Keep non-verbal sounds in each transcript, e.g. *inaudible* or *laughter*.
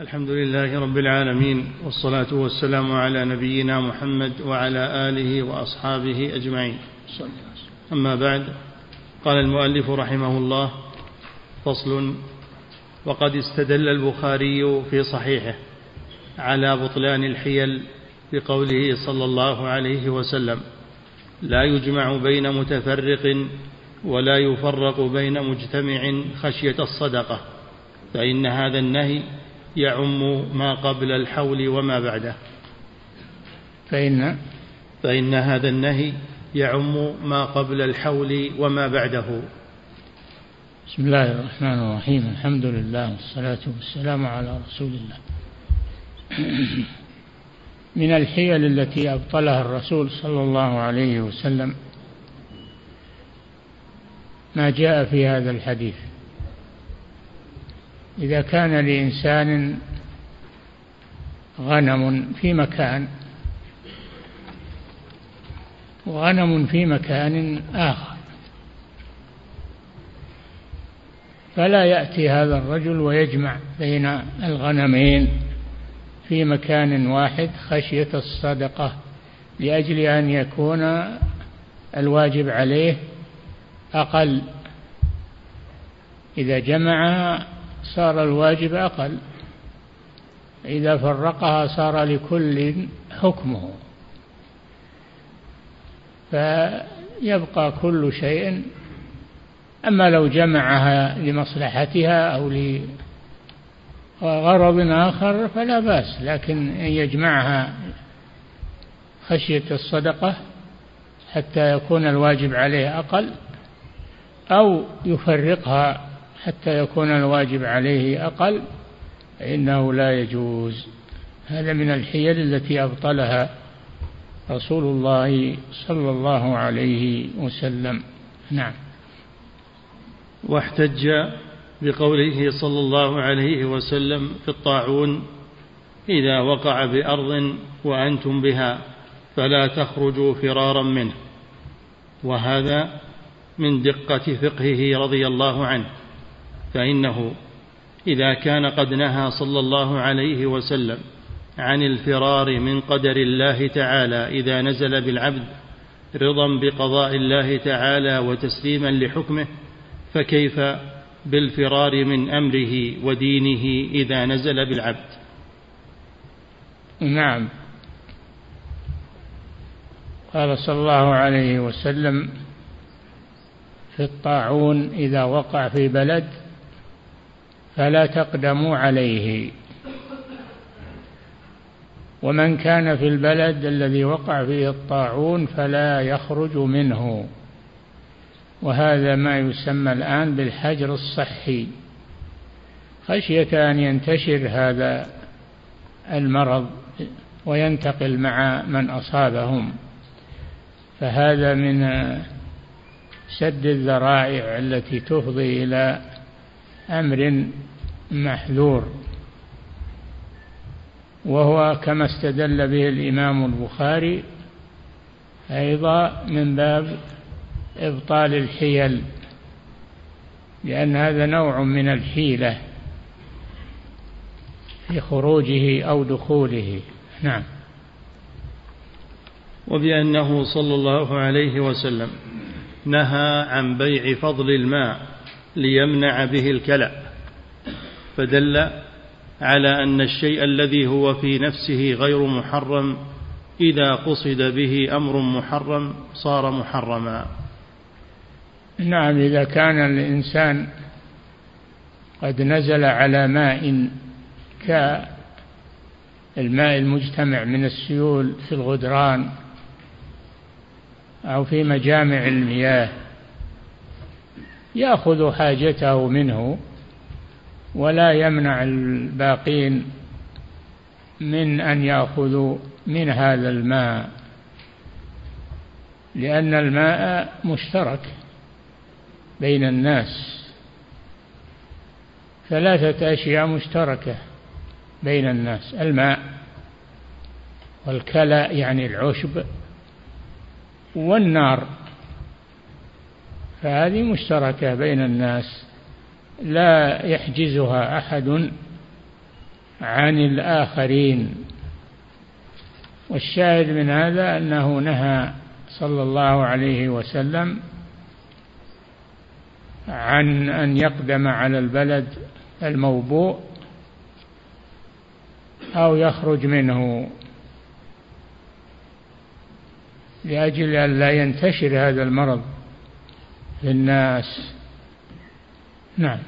الحمد لله رب العالمين والصلاة والسلام على نبينا محمد وعلى آله وأصحابه أجمعين. أما بعد قال المؤلف رحمه الله فصل وقد استدل البخاري في صحيحه على بطلان الحيل بقوله صلى الله عليه وسلم لا يجمع بين متفرق ولا يفرق بين مجتمع خشية الصدقة فإن هذا النهي يعم ما قبل الحول وما بعده. فإن فإن هذا النهي يعم ما قبل الحول وما بعده. بسم الله الرحمن الرحيم. الحمد لله والصلاة والسلام على رسول الله. *clears throat* من الحيل التي أبطلها الرسول صلى الله عليه وسلم ما جاء في هذا الحديث. إذا كان لإنسان غنم في مكان وغنم في مكان آخر فلا يأتي هذا الرجل ويجمع بين الغنمين في مكان واحد خشية الصدقة لأجل أن يكون الواجب عليه أقل. إذا جمعها صار الواجب أقل. إذا فرقها صار لكل حكمه. فيبقى كل شيء. أما لو جمعها لمصلحتها أو لغرض آخر فلا بأس لكن أن يجمعها خشية الصدقة حتى يكون الواجب عليه أقل أو يفرقها حتى يكون الواجب عليه أقل فإنه لا يجوز. هذا من الحيل التي أبطلها رسول الله صلى الله عليه وسلم. نعم. واحتج بقوله صلى الله عليه وسلم في الطاعون إذا وقع بأرض وأنتم بها فلا تخرجوا فرارا منه. وهذا من دقة فقهه رضي الله عنه. فإنه إذا كان قد نهى صلى الله عليه وسلم عن الفرار من قدر الله تعالى إذا نزل بالعبد رضا بقضاء الله تعالى وتسليما لحكمه فكيف بالفرار من أمره ودينه إذا نزل بالعبد؟ نعم. قال صلى الله عليه وسلم في الطاعون إذا وقع في بلد فلا تقدموا عليه. ومن كان في البلد الذي وقع فيه الطاعون فلا يخرج منه. وهذا ما يسمى الآن بالحجر الصحي. خشية أن ينتشر هذا المرض وينتقل مع من أصابهم. فهذا من سد الذرائع التي تفضي إلى أمر محذور وهو كما استدل به الإمام البخاري أيضا من باب إبطال الحيل لأن هذا نوع من الحيلة في خروجه أو دخوله. نعم. وبأنه صلى الله عليه وسلم نهى عن بيع فضل الماء ليمنع به الكلأ. فدل على أن الشيء الذي هو في نفسه غير محرم إذا قصد به أمر محرم صار محرما. نعم إذا كان الإنسان قد نزل على ماء كالماء المجتمع من السيول في الغدران أو في مجامع المياه يأخذ حاجته منه ولا يمنع الباقين من أن يأخذوا من هذا الماء لأن الماء مشترك بين الناس. ثلاثة أشياء مشتركة بين الناس الماء والكلى يعني العشب والنار. فهذه مشتركة بين الناس. لا يحجزها أحد عن الآخرين. والشاهد من هذا أنه نهى صلى الله عليه وسلم عن أن يقدم على البلد الموبوء أو يخرج منه لأجل أن لا ينتشر هذا المرض في الناس نعم.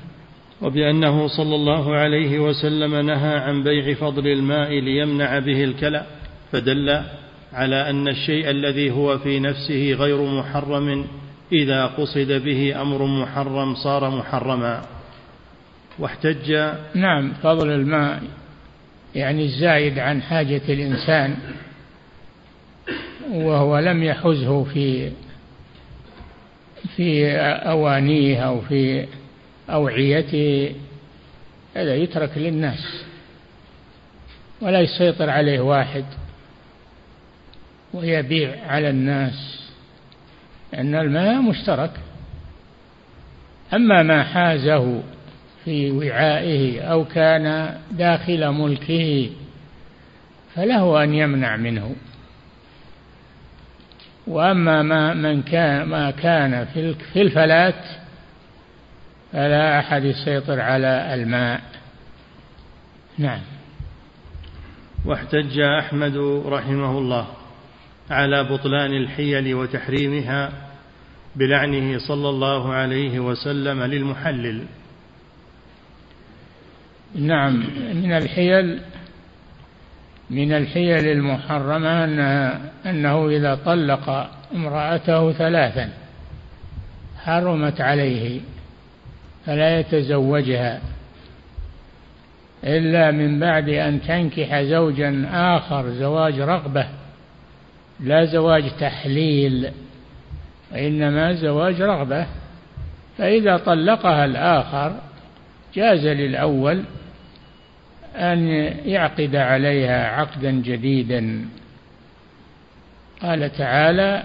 وبأنه صلى الله عليه وسلم نهى عن بيع فضل الماء ليمنع به الكلى فدل على أن الشيء الذي هو في نفسه غير محرم إذا قصد به أمر محرم صار محرما. واحتج نعم فضل الماء يعني الزايد عن حاجة الإنسان وهو لم يحزه في في أوانيه أو في أوعيته هذا يترك للناس ولا يسيطر عليه واحد ويبيع على الناس لأن الماء مشترك. أما ما حازه في وعائه أو كان داخل ملكه فله أن يمنع منه. وأما ما من كان ما كان في الفلاة فلا أحد يسيطر على الماء. نعم. واحتج أحمد رحمه الله على بطلان الحيل وتحريمها بلعنه صلى الله عليه وسلم للمحلل. نعم. من الحيل من الحيل المحرمة أنها أنه إذا طلق امرأته ثلاثا حرمت عليه. فلا يتزوجها إلا من بعد أن تنكح زوجا آخر زواج رغبة لا زواج تحليل وإنما زواج رغبة. فإذا طلقها الآخر جاز للأول أن يعقد عليها عقدا جديدا. قال تعالى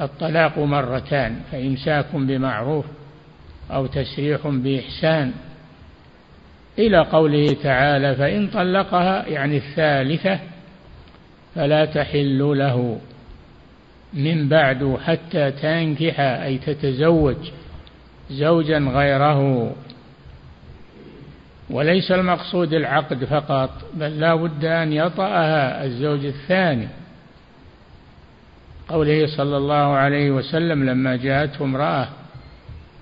الطلاق مرتان فإمساك بمعروف. أو تسريح بإحسان. إلى قوله تعالى فإن طلقها يعني الثالثة فلا تحل له من بعد حتى تنكح أي تتزوج زوجا غيره. وليس المقصود العقد فقط بل لا بد أن يطأها الزوج الثاني. قوله صلى الله عليه وسلم لما جاءته امرأة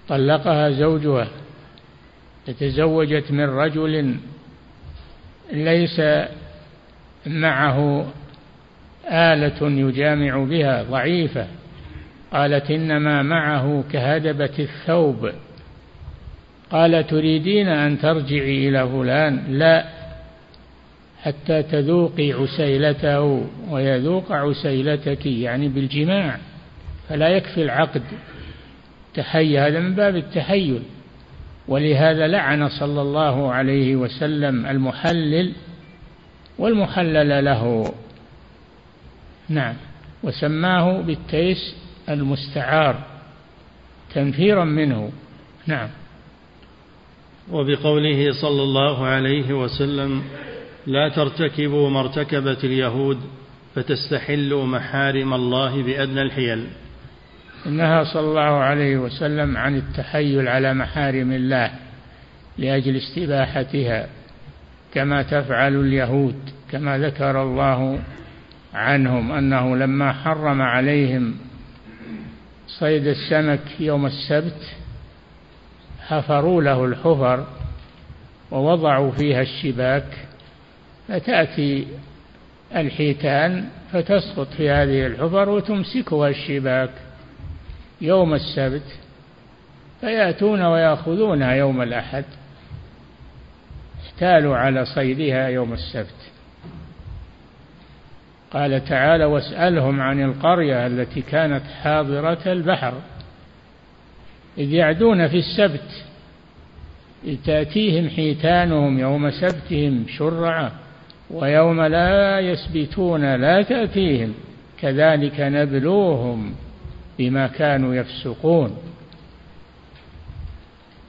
طلقها زوجها تزوجت من رجل ليس معه آلة يجامع بها ضعيفة. قالت إنما معه كهدبة الثوب. قال تريدين أن ترجعي إلى فلان؟ لا حتى تذوقي عسيلته ويذوق عسيلتك يعني بالجماع فلا يكفي العقد. تحي هذا من باب التحيل. ولهذا لعن صلى الله عليه وسلم المحلل والمحلل له. نعم. وسماه بالتيس المستعار تنفيرا منه. نعم. وبقوله صلى الله عليه وسلم لا ترتكبوا ما ارتكبت اليهود فتستحلوا محارم الله بأدنى الحيل. نهى صلى الله عليه وسلم عن التحيل على محارم الله لأجل استباحتها كما تفعل اليهود كما ذكر الله عنهم أنه لما حرم عليهم صيد السمك يوم السبت حفروا له الحفر ووضعوا فيها الشباك فتأتي الحيتان فتسقط في هذه الحفر وتمسكها الشباك. يوم السبت فيأتون ويأخذونها يوم الأحد احتالوا على صيدها يوم السبت. قال تعالى واسألهم عن القرية التي كانت حاضرة البحر إذ يعدون في السبت إذ تأتيهم حيتانهم يوم سبتهم شرعا ويوم لا يسبتون لا تأتيهم كذلك نبلوهم. بما كانوا يفسقون.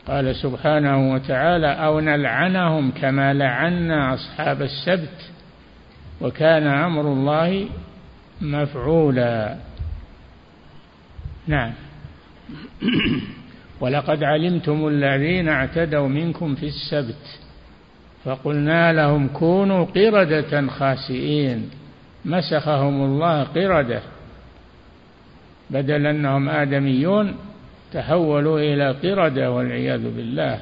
قال سبحانه وتعالى أو نلعنهم كما لعنا أصحاب السبت وكان أمر الله مفعولا. نعم. *clears throat* ولقد علمتم الذين اعتدوا منكم في السبت فقلنا لهم كونوا قردة خاسئين. مسخهم الله قردة. بدل أنهم آدميون تحولوا إلى قردة والعياذ بالله.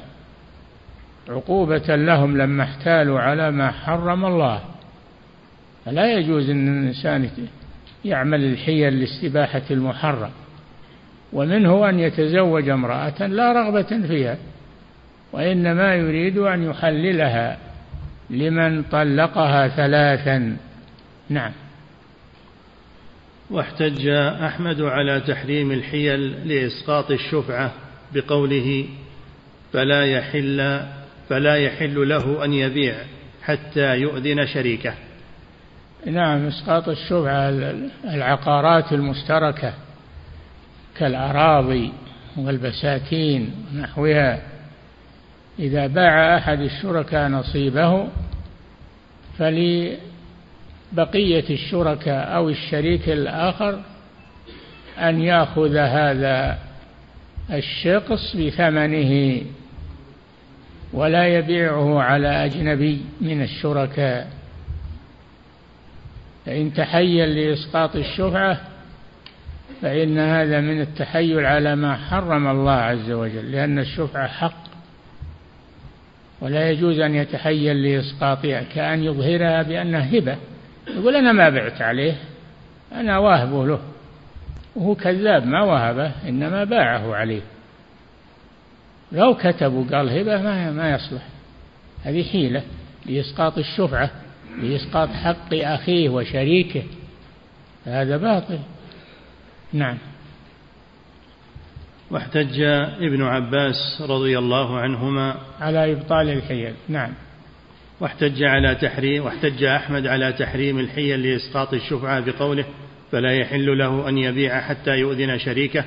عقوبة لهم لما احتالوا على ما حرم الله. فلا يجوز أن الإنسان يعمل الحيل لاستباحة المحرم ومنه أن يتزوج امرأة لا رغبة فيها وإنما يريد أن يحللها لمن طلقها ثلاثا. نعم. واحتج أحمد على تحريم الحيل لإسقاط الشفعة بقوله فلا يحل فلا يحل له أن يبيع حتى يؤذن شريكه. نعم إسقاط الشفعة العقارات المشتركة كالأراضي والبساتين ونحوها. إذا باع أحد الشركاء نصيبه فلبقية الشركاء أو الشريك الآخر أن يأخذ هذا الشقص بثمنه ولا يبيعه على أجنبي من الشركاء. فإن تحيل لإسقاط الشفعة فإن هذا من التحيل على ما حرم الله عز وجل لأن الشفعة حق. ولا يجوز أن يتحيل لإسقاطها كأن يظهرها بأنها هبة. يقول أنا ما بعت عليه أنا واهبه له. وهو كذاب ما وهبه إنما باعه عليه. لو كتبوا قال هبة ما ما يصلح. هذه حيلة لإسقاط الشفعة لإسقاط حق أخيه وشريكه. هذا باطل. نعم. واحتج ابن عباس رضي الله عنهما على إبطال الحيل. نعم. واحتج على تحريم واحتج أحمد على تحريم الحيل لإسقاط الشفعة بقوله فلا يحل له أن يبيع حتى يؤذن شريكه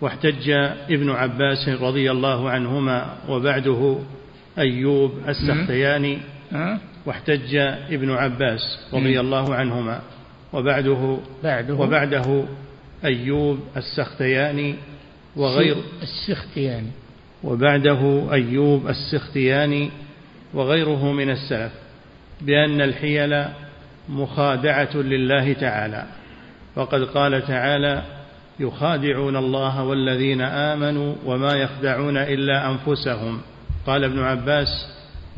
واحتج ابن عباس رضي الله عنهما وبعده أيوب السختياني. واحتج ابن عباس رضي الله عنهما وبعده بعده؟ وبعده أيوب السختياني وغير السختياني. وبعده أيوب السختياني وغيره من السلف بأن الحيل مخادعة لله تعالى. وقد قال تعالى يخادعون الله والذين آمنوا وما يخدعون إلا أنفسهم. قال ابن عباس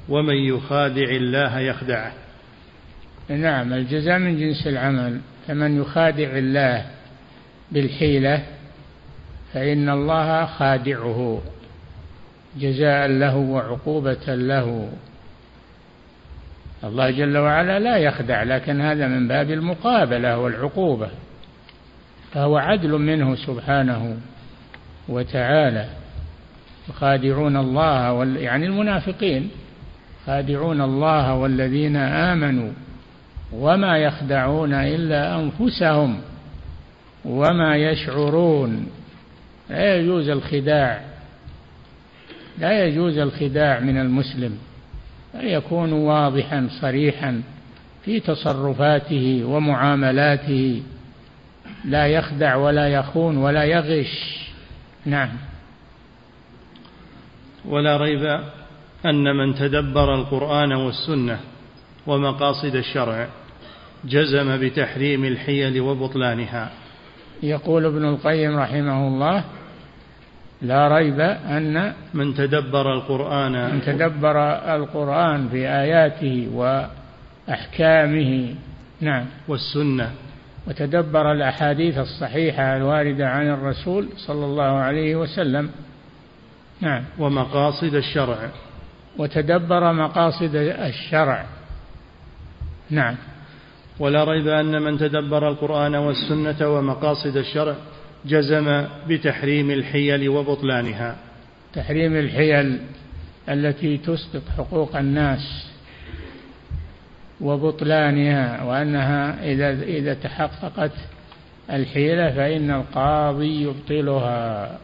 ومن يخادع الله يخدعه. نعم الجزاء من جنس العمل. فمن يخادع الله بالحيلة فإن الله خادعه. جزاء له وعقوبة له. الله جل وعلا لا يخدع لكن هذا من باب المقابلة والعقوبة فهو عدل منه سبحانه وتعالى. يخادعون الله وال... يعني المنافقين خادعون الله والذين آمنوا وما يخدعون إلا أنفسهم وما يشعرون. لا يجوز الخداع. لا يجوز الخداع من المسلم أن يكون واضحا صريحا في تصرفاته ومعاملاته. لا يخدع ولا يخون ولا يغش. نعم. ولا ريب أن من تدبر القرآن والسنة ومقاصد الشرع جزم بتحريم الحيل وبطلانها. يقول ابن القيم رحمه الله لا ريب أن من تدبر القرآن. من تدبر القرآن في آياته وأحكامه. نعم. والسنة. وتدبر الأحاديث الصحيحة الواردة عن الرسول صلى الله عليه وسلم. نعم. ومقاصد الشرع. وتدبر مقاصد الشرع. نعم. ولا ريب أن من تدبر القرآن والسنة ومقاصد الشرع جزم بتحريم الحيل وبطلانها. تحريم الحيل التي تسقط حقوق الناس وبطلانها وأنها إذا إذا تحققت الحيلة فإن القاضي يبطلها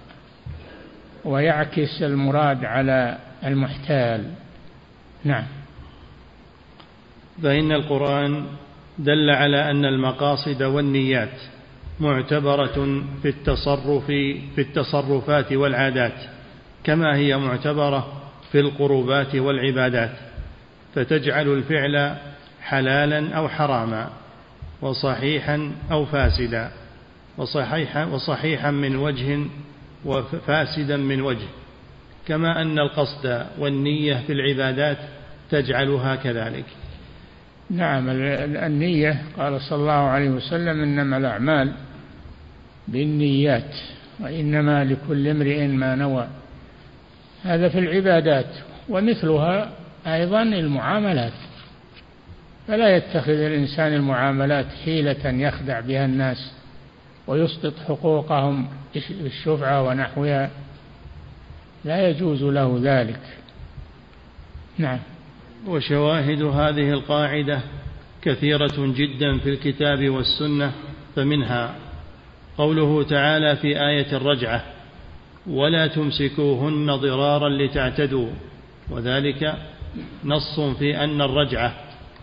ويعكس المراد على المحتال. نعم. فإن القرآن دل على أن المقاصد والنيات معتبرة في التصرف في التصرفات والعادات كما هي معتبرة في القربات والعبادات فتجعل الفعل حلالا أو حراما وصحيحا أو فاسدا وصحيحا, وصحيحا من وجه وفاسدا من وجه كما أن القصد والنية في العبادات تجعلها كذلك. نعم النية قال صلى الله عليه وسلم إنما الأعمال بالنيات وإنما لكل امرئ ما نوى. هذا في العبادات ومثلها أيضا المعاملات. فلا يتخذ الإنسان المعاملات حيلة يخدع بها الناس ويسقط حقوقهم بالشفعة ونحوها. لا يجوز له ذلك. نعم. وشواهد هذه القاعدة كثيرة جدا في الكتاب والسنة فمنها قوله تعالى في آية الرجعة ولا تمسكوهن ضرارا لتعتدوا. وذلك نص في أن الرجعة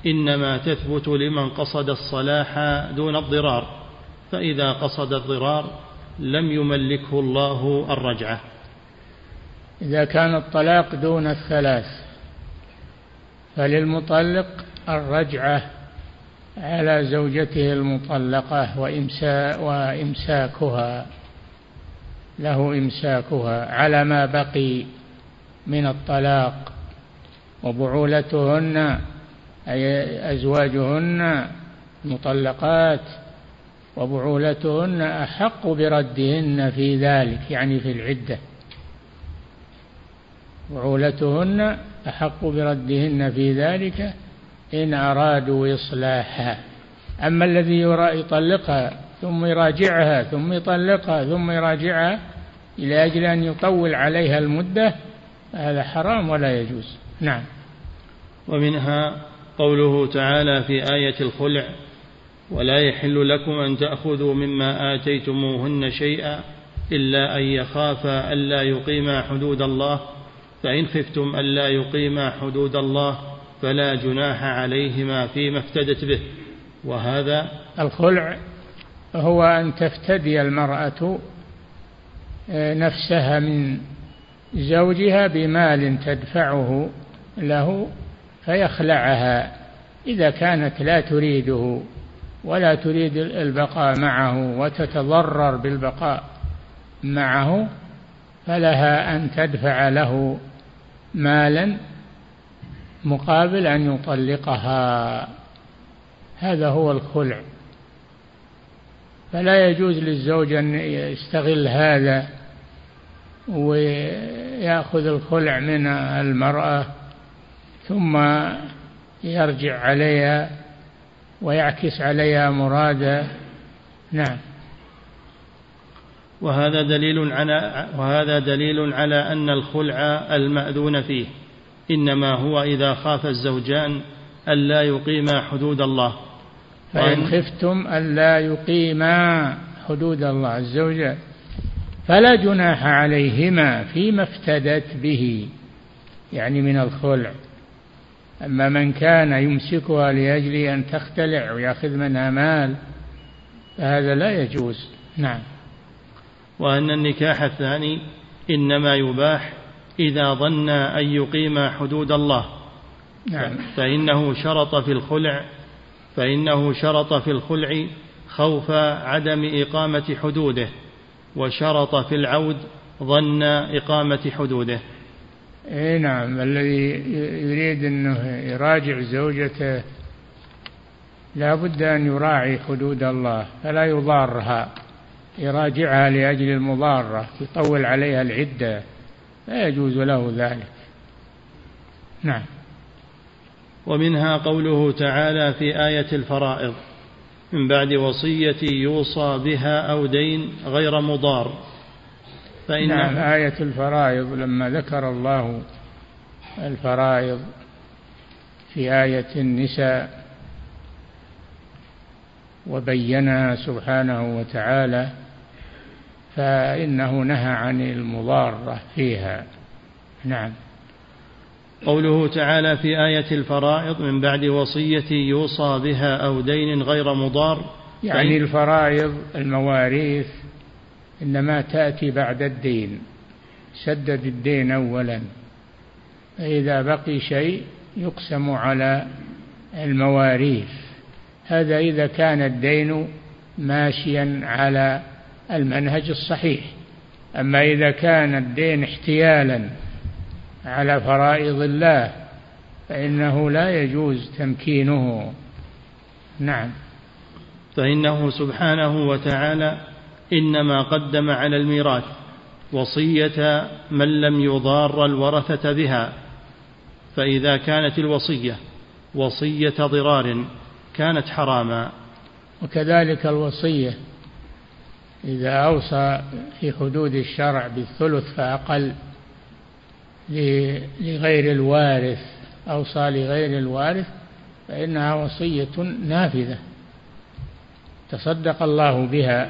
إنما تثبت لمن قصد الصلاح دون الضرار فإذا قصد الضرار لم يملكه الله الرجعة. إذا كان الطلاق دون الثلاث فللمطلق الرجعة على زوجته المطلقة وإمسا وإمساكها له إمساكها على ما بقي من الطلاق وبعولتهن أي أزواجهن مطلقات وبعولتهن أحق بردهن في ذلك يعني في العدة. بعولتهن أحق بردهن في ذلك إن أرادوا إصلاحا. أما الذي يطلقها ثم يراجعها ثم يطلقها ثم يراجعها إلى أجل أن يطول عليها المدة هذا حرام ولا يجوز. نعم. ومنها قوله تعالى في آية الخلع ولا يحل لكم أن تأخذوا مما آتيتموهن شيئا إلا أن يخافا ألا يقيما حدود الله فإن خفتم ألا يقيما حدود الله فلا جناح عليهما فيما افتدت به. وهذا الخلع هو أن تفتدي المرأة آه، نفسها من زوجها بمال تدفعه له فيخلعها إذا كانت لا تريده ولا تريد البقاء معه وتتضرر بالبقاء معه فلها أن تدفع له مالا مقابل أن يطلقها. هذا هو الخلع. فلا يجوز للزوج أن يستغل هذا ويأخذ الخلع من المرأة ثم يرجع عليها ويعكس عليها مراده. نعم. وهذا دليل على وهذا دليل على أن الخلع المأذون فيه. إنما هو إذا خاف الزوجان ألا يقيما حدود الله. فإن خفتم ألا يقيما حدود الله الزوجة فلا جناح عليهما فيما افتدت به يعني من الخلع. أما من كان يمسكها لأجل أن تختلع ويأخذ منها مال فهذا لا يجوز. نعم. وأن النكاح الثاني إنما يباح إذا ظن أن يقيم حدود الله. نعم. فإنه شرط في الخلع فإنه شرط في الخلع خوف عدم إقامة حدوده وشرط في العود ظن إقامة حدوده. إي نعم. الذي يريد أنه يراجع زوجته لا بد أن يراعي حدود الله فلا يضارها يراجعها لأجل المضارة يطول عليها العدة. لا يجوز له ذلك. نعم. ومنها قوله تعالى في آية الفرائض من بعد وصية يوصى بها أو دين غير مضار. فإن نعم آية الفرائض لما ذكر الله الفرائض في آية النساء وبينها سبحانه وتعالى فإنه نهى عن المضارة فيها. نعم. قوله تعالى في آية الفرائض من بعد وصية يوصى بها أو دين غير مضار. يعني الفرائض المواريث إنما تأتي بعد الدين. سدد الدين أولا. فإذا بقي شيء يقسم على المواريث. هذا إذا كان الدين ماشيا على المنهج الصحيح. أما إذا كان الدين احتيالا على فرائض الله فإنه لا يجوز تمكينه. نعم. فإنه سبحانه وتعالى إنما قدم على الميراث وصية من لم يضار الورثة بها. فإذا كانت الوصية وصية ضرار كانت حراما. وكذلك الوصية إذا أوصى في حدود الشرع بالثلث فأقل لغير الوارث أوصى لغير الوارث فإنها وصية نافذة تصدق الله بها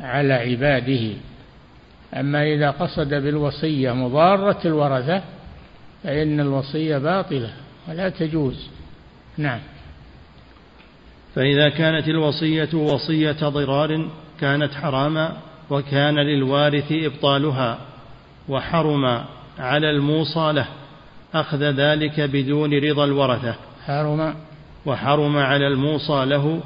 على عباده. أما إذا قصد بالوصية مضارة الورثة فإن الوصية باطلة ولا تجوز. نعم. فإذا كانت الوصية وصية ضرار كانت حراما وكان للوارث إبطالها وحرم على الموصى له أخذ ذلك بدون رضا الورثة. حرم. وحرم على الموصى له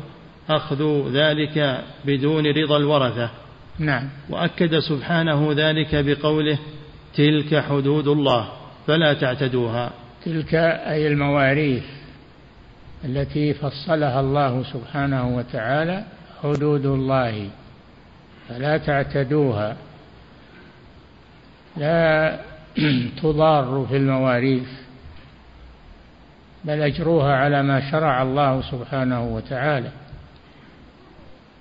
أخذ ذلك بدون رضا الورثة. نعم. وأكد سبحانه ذلك بقوله تلك حدود الله فلا تعتدوها. تلك أي المواريث التي فصلها الله سبحانه وتعالى حدود الله. فلا تعتدوها. لا *clears throat* تضار في المواريث بل أجروها على ما شرع الله سبحانه وتعالى.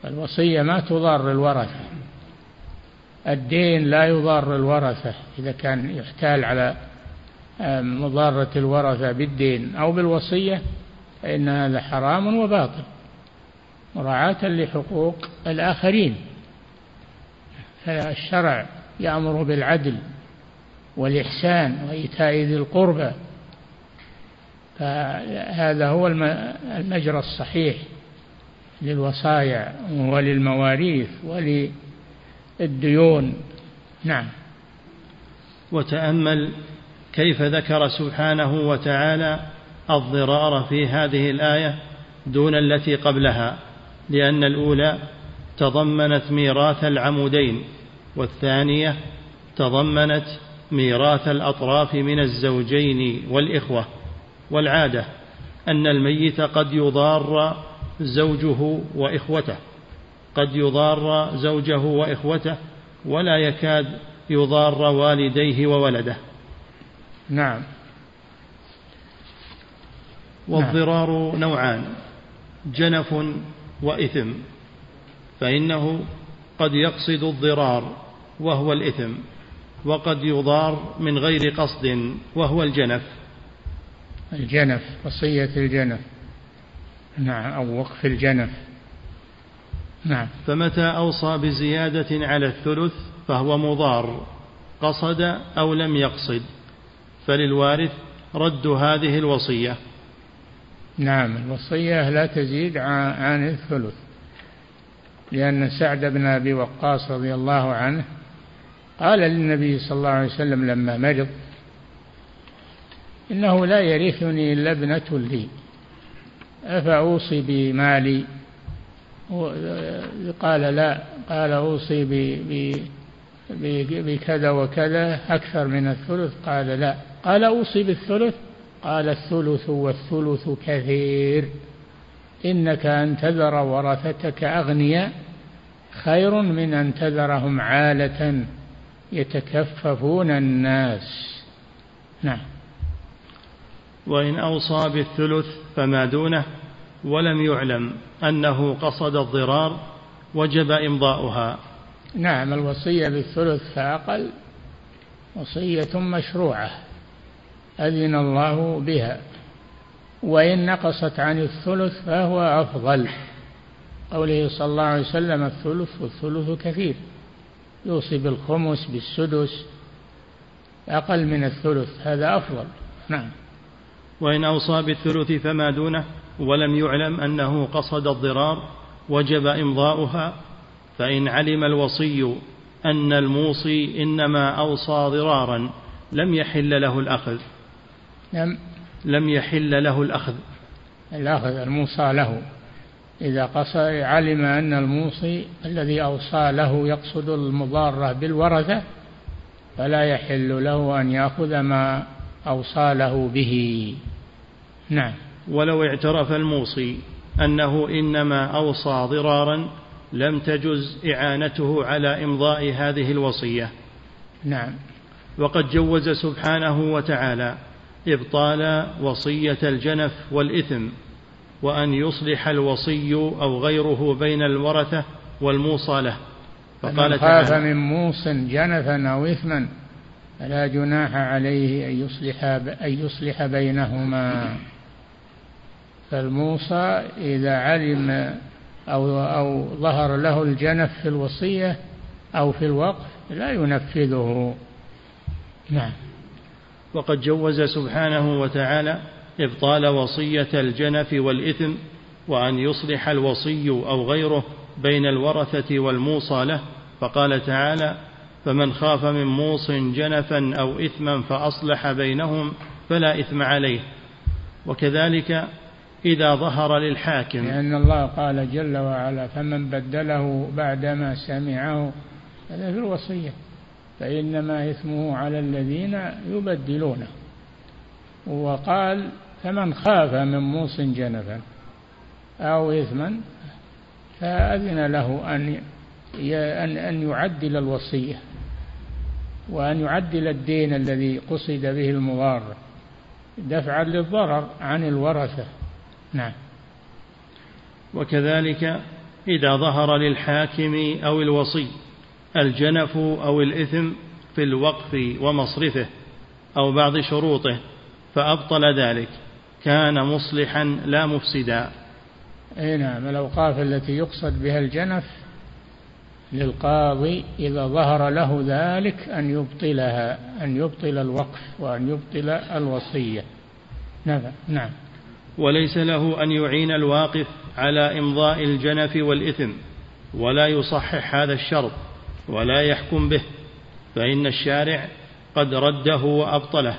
الوصية ما تضار الورثة. الدين لا يضار الورثة إذا كان يحتال على مضارة الورثة بالدين أو بالوصية فإن هذا حرام وباطل. مراعاة لحقوق الآخرين. فالشرع يأمر بالعدل والإحسان وإيتاء ذي القربى. فهذا هو المجرى الصحيح للوصايا وللمواريث وللديون. نعم. وتأمل كيف ذكر سبحانه وتعالى الضرار في هذه الآية دون التي قبلها لأن الأولى تضمنت ميراث العمودين. والثانية تضمنت ميراث الأطراف من الزوجين والإخوة والعادة أن الميت قد يضار زوجه وإخوته قد يضار زوجه وإخوته ولا يكاد يضار والديه وولده نعم والضرار نعم. نوعان جنف وإثم فإنه قد يقصد الضرار وهو الإثم وقد يضار من غير قصد وهو الجنف. الجنف وصية الجنف. نعم أو وقف الجنف. نعم. فمتى أوصى بزيادة على الثلث فهو مضار قصد أو لم يقصد. فللوارث رد هذه الوصية. نعم الوصية لا تزيد عن الثلث لأن سعد بن أبي وقاص رضي الله عنه قال للنبي صلى الله عليه وسلم لما مرض إنه لا يرثني إلا ابنة لي. أفأوصي بمالي؟ قال لا. قال أوصي بكذا وكذا أكثر من الثلث؟ قال لا. قال أوصي بالثلث؟ قال الثلث والثلث كثير. إنك أن تذر ورثتك أغنياء خير من أن تذرهم عالة. يتكففون الناس. نعم. وإن أوصى بالثلث فما دونه ولم يعلم أنه قصد الضرار وجب إمضاؤها. نعم الوصية بالثلث فأقل وصية مشروعة أذن الله بها. وإن نقصت عن الثلث فهو أفضل. قوله صلى الله عليه وسلم الثلث والثلث كثير. يوصي بالخمس بالسدس أقل من الثلث هذا أفضل. نعم. وإن أوصى بالثلث فما دونه؟ ولم يعلم أنه قصد الضرار وجب إمضاؤها. فإن علم الوصي أن الموصي إنما أوصى ضرارا لم يحل له الأخذ. لم لم يحل له الأخذ. الأخذ الموصى له. إذا قصد علم أن الموصي الذي أوصى له يقصد المضارة بالورثة فلا يحل له أن يأخذ ما أوصى له به. نعم. ولو اعترف الموصي أنه إنما أوصى ضرارا لم تجز إعانته على إمضاء هذه الوصية. نعم. وقد جوز سبحانه وتعالى إبطال وصية الجنف والإثم وأن يصلح الوصي أو غيره بين الورثة والموصى له. فقال خاف من موص جنفا أو إثما فلا جناح عليه أن يصلح أن يصلح بينهما. فالموصى إذا علم أو أو ظهر له الجنف في الوصية أو في الوقف لا ينفذه. نعم. وقد جوز سبحانه وتعالى إبطال وصية الجنف والإثم وأن يصلح الوصي أو غيره بين الورثة والموصى له. فقال تعالى فمن خاف من موص جنفا أو إثما فأصلح بينهم فلا إثم عليه. وكذلك إذا ظهر للحاكم. لأن الله قال جل وعلا فمن بدله بعدما سمعه هذا في الوصية فإنما إثمه على الذين يبدلونه. وقال فمن خاف من موص جنفا أو إثما فأذن له أن أن أن يعدل الوصية وأن يعدل الدين الذي قصد به المضار دفعا للضرر عن الورثة. نعم. وكذلك إذا ظهر للحاكم أو الوصي الجنف أو الإثم في الوقف ومصرفه أو بعض شروطه فأبطل ذلك. كان مصلحا لا مفسدا. أي نعم الأوقاف التي يقصد بها الجنف للقاضي إذا ظهر له ذلك أن يبطلها أن يبطل الوقف وأن يبطل الوصية. نعم نعم. وليس له أن يعين الواقف على إمضاء الجنف والإثم ولا يصحح هذا الشرط ولا يحكم به فإن الشارع قد رده وأبطله.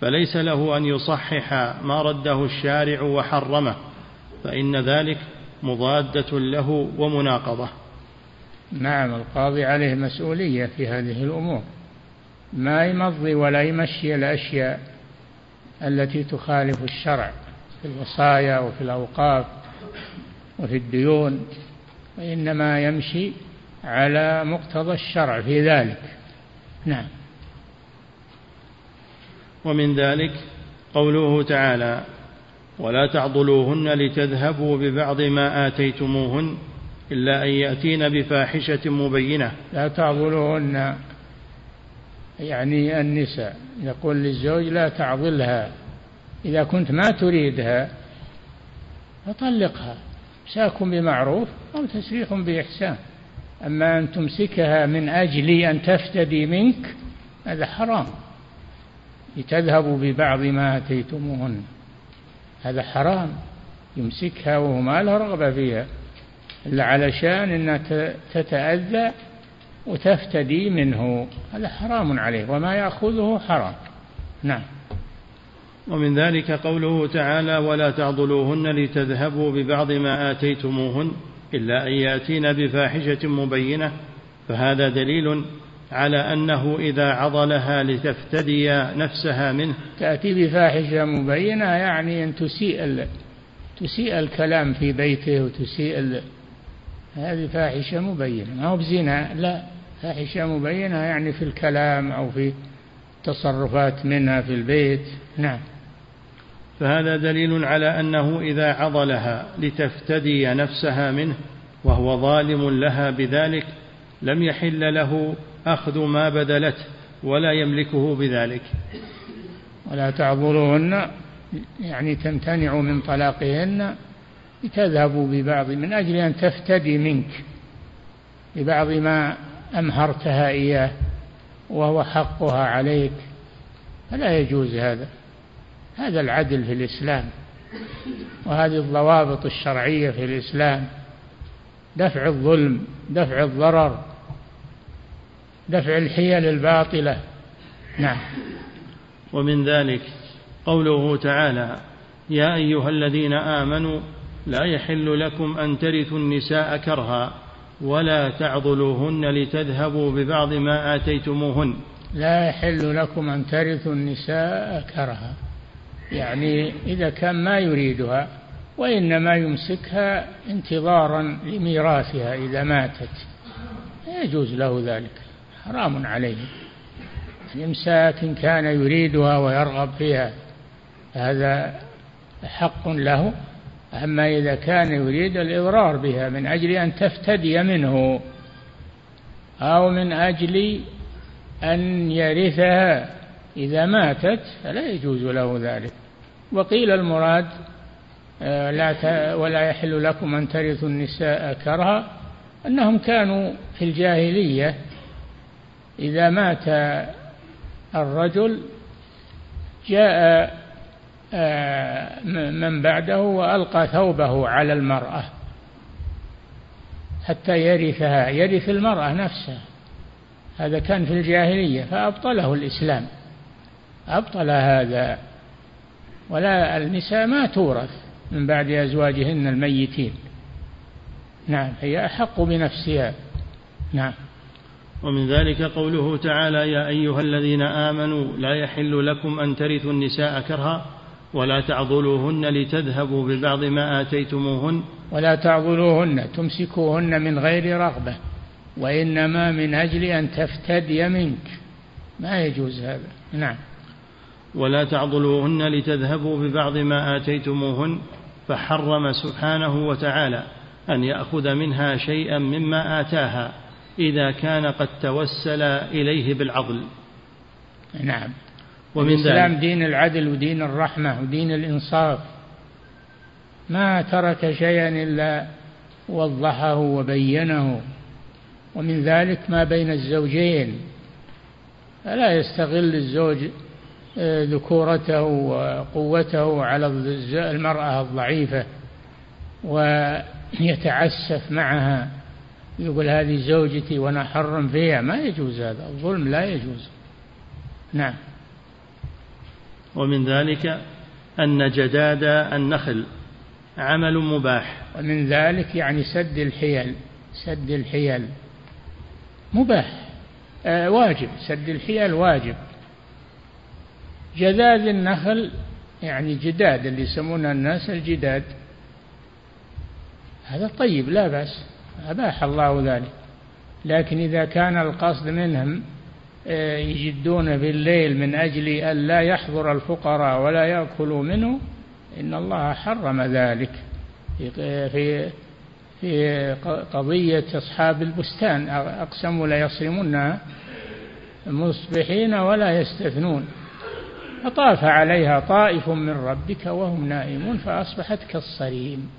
فليس له أن يصحح ما رده الشارع وحرمه فإن ذلك مضادة له ومناقضة. نعم القاضي عليه مسؤولية في هذه الأمور. ما يمضي ولا يمشي الأشياء التي تخالف الشرع في الوصايا وفي الأوقاف وفي الديون وإنما يمشي على مقتضى الشرع في ذلك. نعم. ومن ذلك قوله تعالى ولا تعضلوهن لتذهبوا ببعض ما آتيتموهن إلا أن يأتين بفاحشة مبينة. لا تعضلوهن يعني النساء. يقول للزوج لا تعضلها إذا كنت ما تريدها فطلقها إمساك بمعروف أو تسريح بإحسان. أما أن تمسكها من أجل أن تفتدي منك هذا حرام. لتذهبوا ببعض ما آتيتموهن. هذا حرام. يمسكها وهو ما له رغبة فيها. إلا علشان أنها تتأذى وتفتدي منه. هذا حرام عليه. وما يأخذه حرام. نعم. ومن ذلك قوله تعالى ولا تعضلوهن لتذهبوا ببعض ما آتيتموهن إلا أن يأتين بفاحشة مبينة. فهذا دليل على أنه إذا عضلها لتفتدي نفسها منه. تأتي بفاحشة مبينة يعني أن تسيء تسيء الكلام في بيته وتسيء هذه فاحشة مبينة. ما هو بزنا لا فاحشة مبينة يعني في الكلام أو في تصرفات منها في البيت. نعم. فهذا دليل على أنه إذا عضلها لتفتدي نفسها منه وهو ظالم لها بذلك لم يحل له أخذ ما بدلته ولا يملكه بذلك. ولا تعضلوهن يعني تمتنع من طلاقهن لتذهبوا ببعض من أجل أن تفتدي منك ببعض ما أمهرتها إياه وهو حقها عليك. فلا يجوز هذا. هذا العدل في الإسلام وهذه الضوابط الشرعية في الإسلام. دفع الظلم دفع الضرر دفع الحيل الباطلة. نعم. ومن ذلك قوله تعالى يا أيها الذين آمنوا لا يحل لكم أن ترثوا النساء كرها ولا تعضلوهن لتذهبوا ببعض ما آتيتموهن. لا يحل لكم أن ترثوا النساء كرها. يعني إذا كان ما يريدها وإنما يمسكها انتظارا لميراثها إذا ماتت. لا يجوز له ذلك. حرام عليه. الإمساك إن كان يريدها ويرغب فيها هذا حق له. أما إذا كان يريد الإضرار بها من أجل أن تفتدي منه أو من أجل أن يرثها. إذا ماتت فلا يجوز له ذلك. وقيل المراد آه، لا ولا يحل لكم أن ترثوا النساء كرها أنهم كانوا في الجاهلية إذا مات الرجل جاء آه، من بعده وألقى ثوبه على المرأة حتى يرثها يرث المرأة نفسها. هذا كان في الجاهلية فأبطله الإسلام. أبطل هذا. ولا النساء ما تورث من بعد أزواجهن الميتين. نعم هي أحق بنفسها. نعم. ومن ذلك قوله تعالى يا أيها الذين آمنوا لا يحل لكم أن ترثوا النساء كرها ولا تعضلوهن لتذهبوا ببعض ما آتيتموهن ولا تعضلوهن تمسكوهن من غير رغبة وإنما من أجل أن تفتدي منك. ما يجوز هذا. نعم. ولا تعضلوهن لتذهبوا ببعض ما آتيتموهن فحرم سبحانه وتعالى أن يأخذ منها شيئا مما آتاها. إذا كان قد توسل إليه بالعضل نعم. ومن الإسلام دين العدل ودين الرحمة ودين الإنصاف. ما ترك شيئا إلا وضحه وبينه. ومن ذلك ما بين الزوجين. فلا يستغل الزوج آه، ذكورته وقوته على المرأة الضعيفة ويتعسف معها. يقول هذه زوجتي وأنا حرم فيها. ما يجوز هذا. الظلم لا يجوز. نعم. ومن ذلك أن جداد النخل عمل مباح. ومن ذلك يعني سد الحيل. سد الحيل. مباح. آه واجب. سد الحيل واجب. جداد النخل يعني جداد اللي يسمونها الناس الجداد. هذا طيب لا بأس. أباح الله ذلك. لكن إذا كان القصد منهم آه، يجدون بالليل من أجل أن لا يحضر الفقراء ولا يأكلوا منه إن الله حرم ذلك. في في قضية أصحاب البستان أقسموا ليصرمنها مصبحين ولا يستثنون. فطاف عليها طائف من ربك وهم نائمون فأصبحت كالصريم.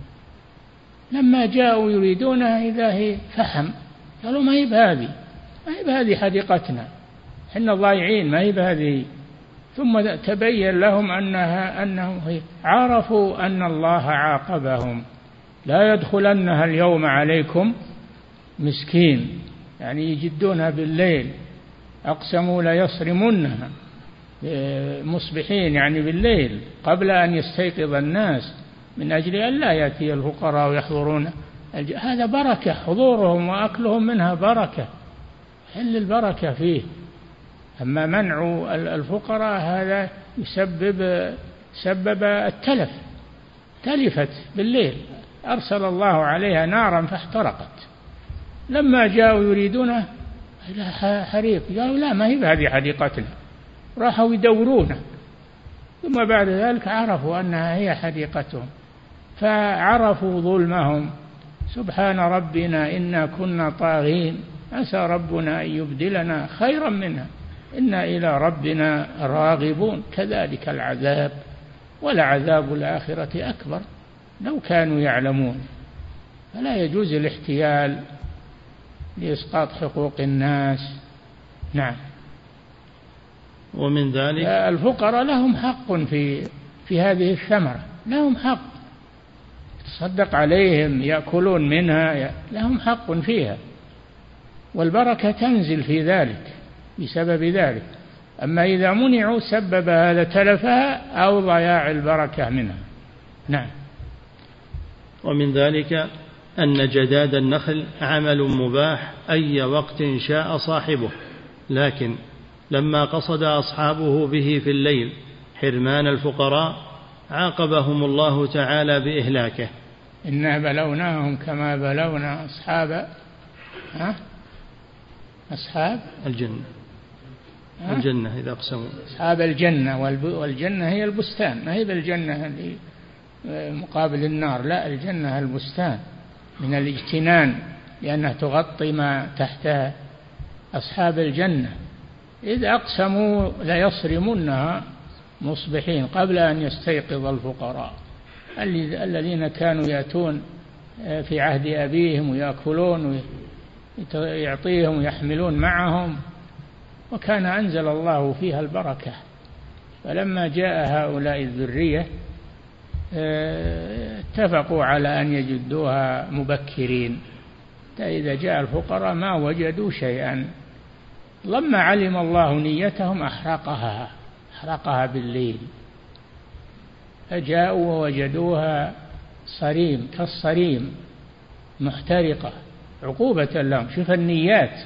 لما جاءوا يريدونها إذا هي فحم قالوا ما هي بهذه ما هي بهذه حديقتنا إحنا ضايعين ما هي بهذه. ثم تبين لهم أنها أنهم عرفوا أن الله عاقبهم. لا يدخلنها اليوم عليكم مسكين يعني يجدونها بالليل أقسموا ليصرمنها مصبحين يعني بالليل قبل أن يستيقظ الناس. من أجل أن لا يأتي الفقراء ويحضرون هذا بركة حضورهم وأكلهم منها بركة حل البركة فيه. أما منع الفقراء هذا يسبب سبب التلف تلفت بالليل. أرسل الله عليها نارا فاحترقت. لما جاءوا يريدونه حريق. قالوا لا ما هي بهذه حديقتنا. راحوا يدورونه. ثم بعد ذلك عرفوا أنها هي حديقتهم. فعرفوا ظلمهم. سبحان ربنا إنا كنا طاغين. عسى ربنا أن يبدلنا خيرا منها. إنا إلى ربنا راغبون. كذلك العذاب. ولعذاب الآخرة أكبر. لو كانوا يعلمون. فلا يجوز الاحتيال لإسقاط حقوق الناس. نعم. ومن ذلك الفقراء لهم حق في في هذه الثمرة. لهم حق. تصدق عليهم يأكلون منها لهم حق فيها. والبركة تنزل في ذلك بسبب ذلك. أما إذا منعوا سبب هذا تلفها أو ضياع البركة منها. نعم. ومن ذلك أن جداد النخل عمل مباح أي وقت شاء صاحبه. لكن لما قصد أصحابه به في الليل حرمان الفقراء عاقبهم الله تعالى بإهلاكه. إنا بلوناهم كما بلونا أصحاب ها؟ أصحاب؟ الجنة. الجنة إذا أقسموا. أصحاب الجنة والجنة هي البستان. ما هي بالجنة اللي مقابل النار. لا الجنة البستان من الاجتنان لأنها تغطي ما تحتها. أصحاب الجنة. إذ أقسموا ليصرمنها مصبحين قبل أن يستيقظ الفقراء. الذين كانوا يأتون في عهد أبيهم ويأكلون ويعطيهم ويحملون معهم. وكان أنزل الله فيها البركة. فلما جاء هؤلاء الذرية اتفقوا على أن يجدوها مبكرين. إذا جاء الفقراء ما وجدوا شيئا. لما علم الله نيتهم أحرقها. أحرقها بالليل. فجاءوا ووجدوها صريم كالصريم محترقة عقوبة لهم. شوف النيات.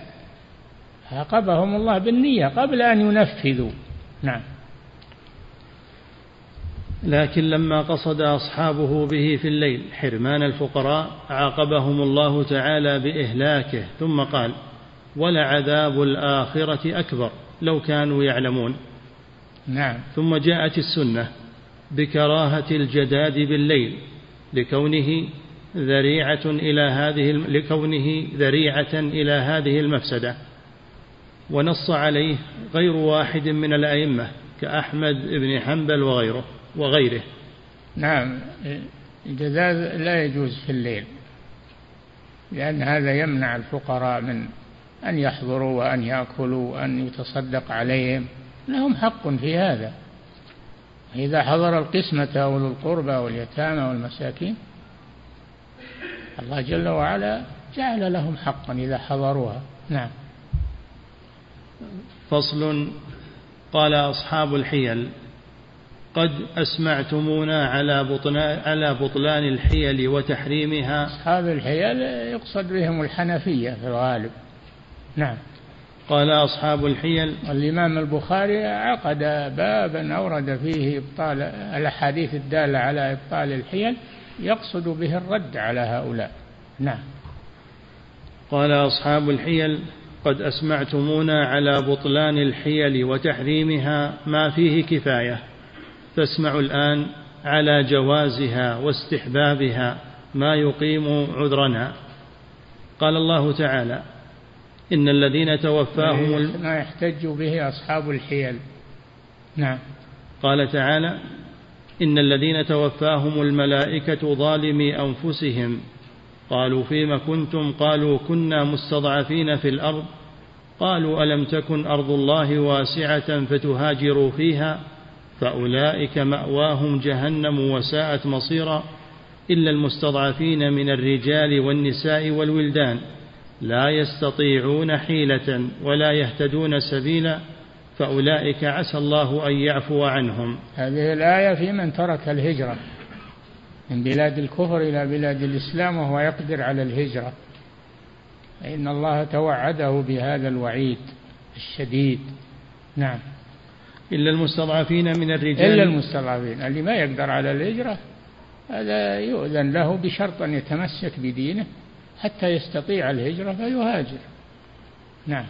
عاقبهم الله بالنية قبل أن ينفذوا. نعم. لكن لما قصد أصحابه به في الليل حرمان الفقراء عاقبهم الله تعالى بإهلاكه. ثم قال ولعذاب الآخرة أكبر لو كانوا يعلمون. نعم. ثم جاءت السنة بكراهة الجداد بالليل لكونه ذريعة إلى هذه لكونه ذريعة إلى هذه المفسدة. ونص عليه غير واحد من الأئمة كأحمد بن حنبل وغيره وغيره. نعم. الجداد لا يجوز في الليل لأن هذا يمنع الفقراء من أن يحضروا وأن يأكلوا وأن يتصدق عليهم. لهم حق في هذا. إذا حضر القسمة أولو القربى واليتامى والمساكين الله جل وعلا جعل لهم حقا إذا حضروها. نعم. فصل قال أصحاب الحيل قد أسمعتمونا على بطلان, على بطلان الحيل وتحريمها. أصحاب الحيل يقصد بهم الحنفية في الغالب. نعم. قال أصحاب الحيل. الإمام البخاري عقد بابا أورد فيه إبطال الأحاديث الدالة على إبطال الحيل يقصد به الرد على هؤلاء. نعم. قال أصحاب الحيل قد أسمعتمونا على بطلان الحيل وتحريمها ما فيه كفاية. فاسمعوا الآن على جوازها واستحبابها ما يقيم عذرنا. قال الله تعالى إن الذين توفاهم ما يحتج به أصحاب الحيل. نعم. قال تعالى إن الذين توفاهم الملائكة ظالمي أنفسهم. قالوا فيم كنتم؟ قالوا كنا مستضعفين في الأرض. قالوا ألم تكن أرض الله واسعة فتهاجروا فيها؟ فأولئك مأواهم جهنم وساءت مصيرا إلا المستضعفين من الرجال والنساء والولدان. لا يستطيعون حيلة ولا يهتدون سبيلا فأولئك عسى الله أن يعفو عنهم. هذه الآية في من ترك الهجرة من بلاد الكفر إلى بلاد الإسلام وهو يقدر على الهجرة. فإن الله توعده بهذا الوعيد الشديد. نعم. إلا المستضعفين من الرجال. إلا المستضعفين. اللي ما يقدر على الهجرة هذا يؤذن له بشرط أن يتمسك بدينه. حتى يستطيع الهجرة فيهاجر. نعم.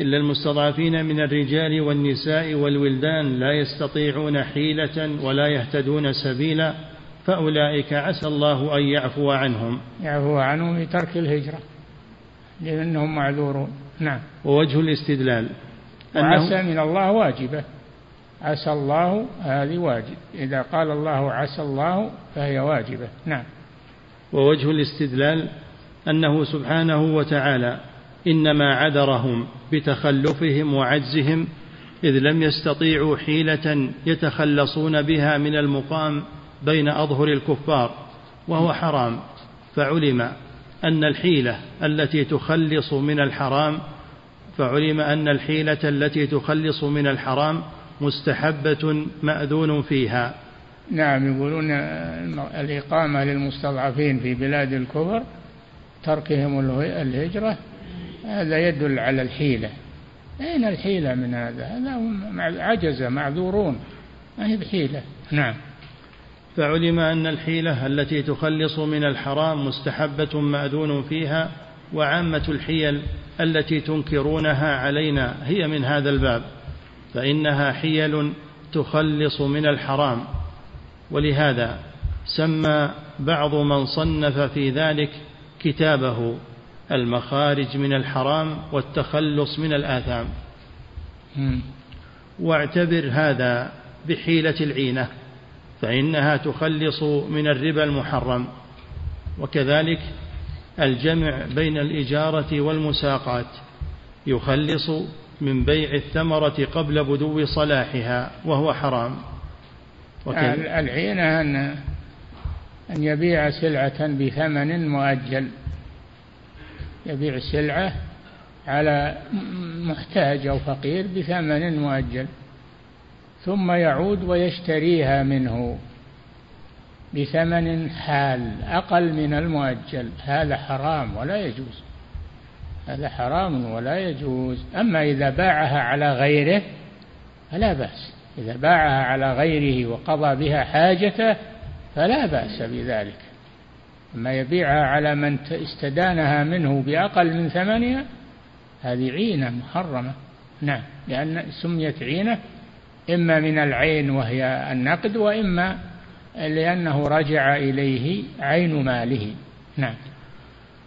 إلا المستضعفين من الرجال والنساء والولدان لا يستطيعون حيلة ولا يهتدون سبيلا فأولئك عسى الله أن يعفو عنهم. يعفو عنهم بترك الهجرة لأنهم معذورون. نعم. ووجه الاستدلال وعسى من الله واجبة. عسى الله هذه واجب. إذا قال الله عسى الله فهي واجبة. نعم. ووجه الاستدلال أنه سبحانه وتعالى إنما عذرهم بتخلفهم وعجزهم إذ لم يستطيعوا حيلة يتخلصون بها من المقام بين أظهر الكفار وهو حرام. فعلم أن الحيلة التي تخلص من الحرام فعلم أن الحيلة التي تخلص من الحرام مستحبة مأذون فيها. نعم يقولون الإقامة للمستضعفين في بلاد الكفر تركهم الهجرة هذا يدل على الحيلة. أين الحيلة من هذا؟ هذا عجز معذورون. ما هي بحيلة؟ نعم. فعلم أن الحيلة التي تخلص من الحرام مستحبة مأذون فيها وعامة الحيل التي تنكرونها علينا هي من هذا الباب. فإنها حيل تخلص من الحرام. ولهذا سمى بعض من صنف في ذلك كتابه المخارج من الحرام والتخلص من الآثام. واعتبر هذا بحيلة العينة فإنها تخلص من الربا المحرم. وكذلك الجمع بين الإجارة والمساقات يخلص من بيع الثمرة قبل بدو صلاحها وهو حرام. العينة أن أن يبيع سلعة بثمن مؤجل. يبيع سلعة على محتاج أو فقير بثمن مؤجل. ثم يعود ويشتريها منه بثمن حال أقل من المؤجل. هذا حرام ولا يجوز. هذا حرام ولا يجوز. أما إذا باعها على غيره فلا بأس. إذا باعها على غيره وقضى بها حاجته فلا بأس بذلك. أما يبيعها على من استدانها منه بأقل من ثمنها هذه عينة محرمة. نعم لأن سميت عينة إما من العين وهي النقد وإما لأنه رجع إليه عين ماله. نعم.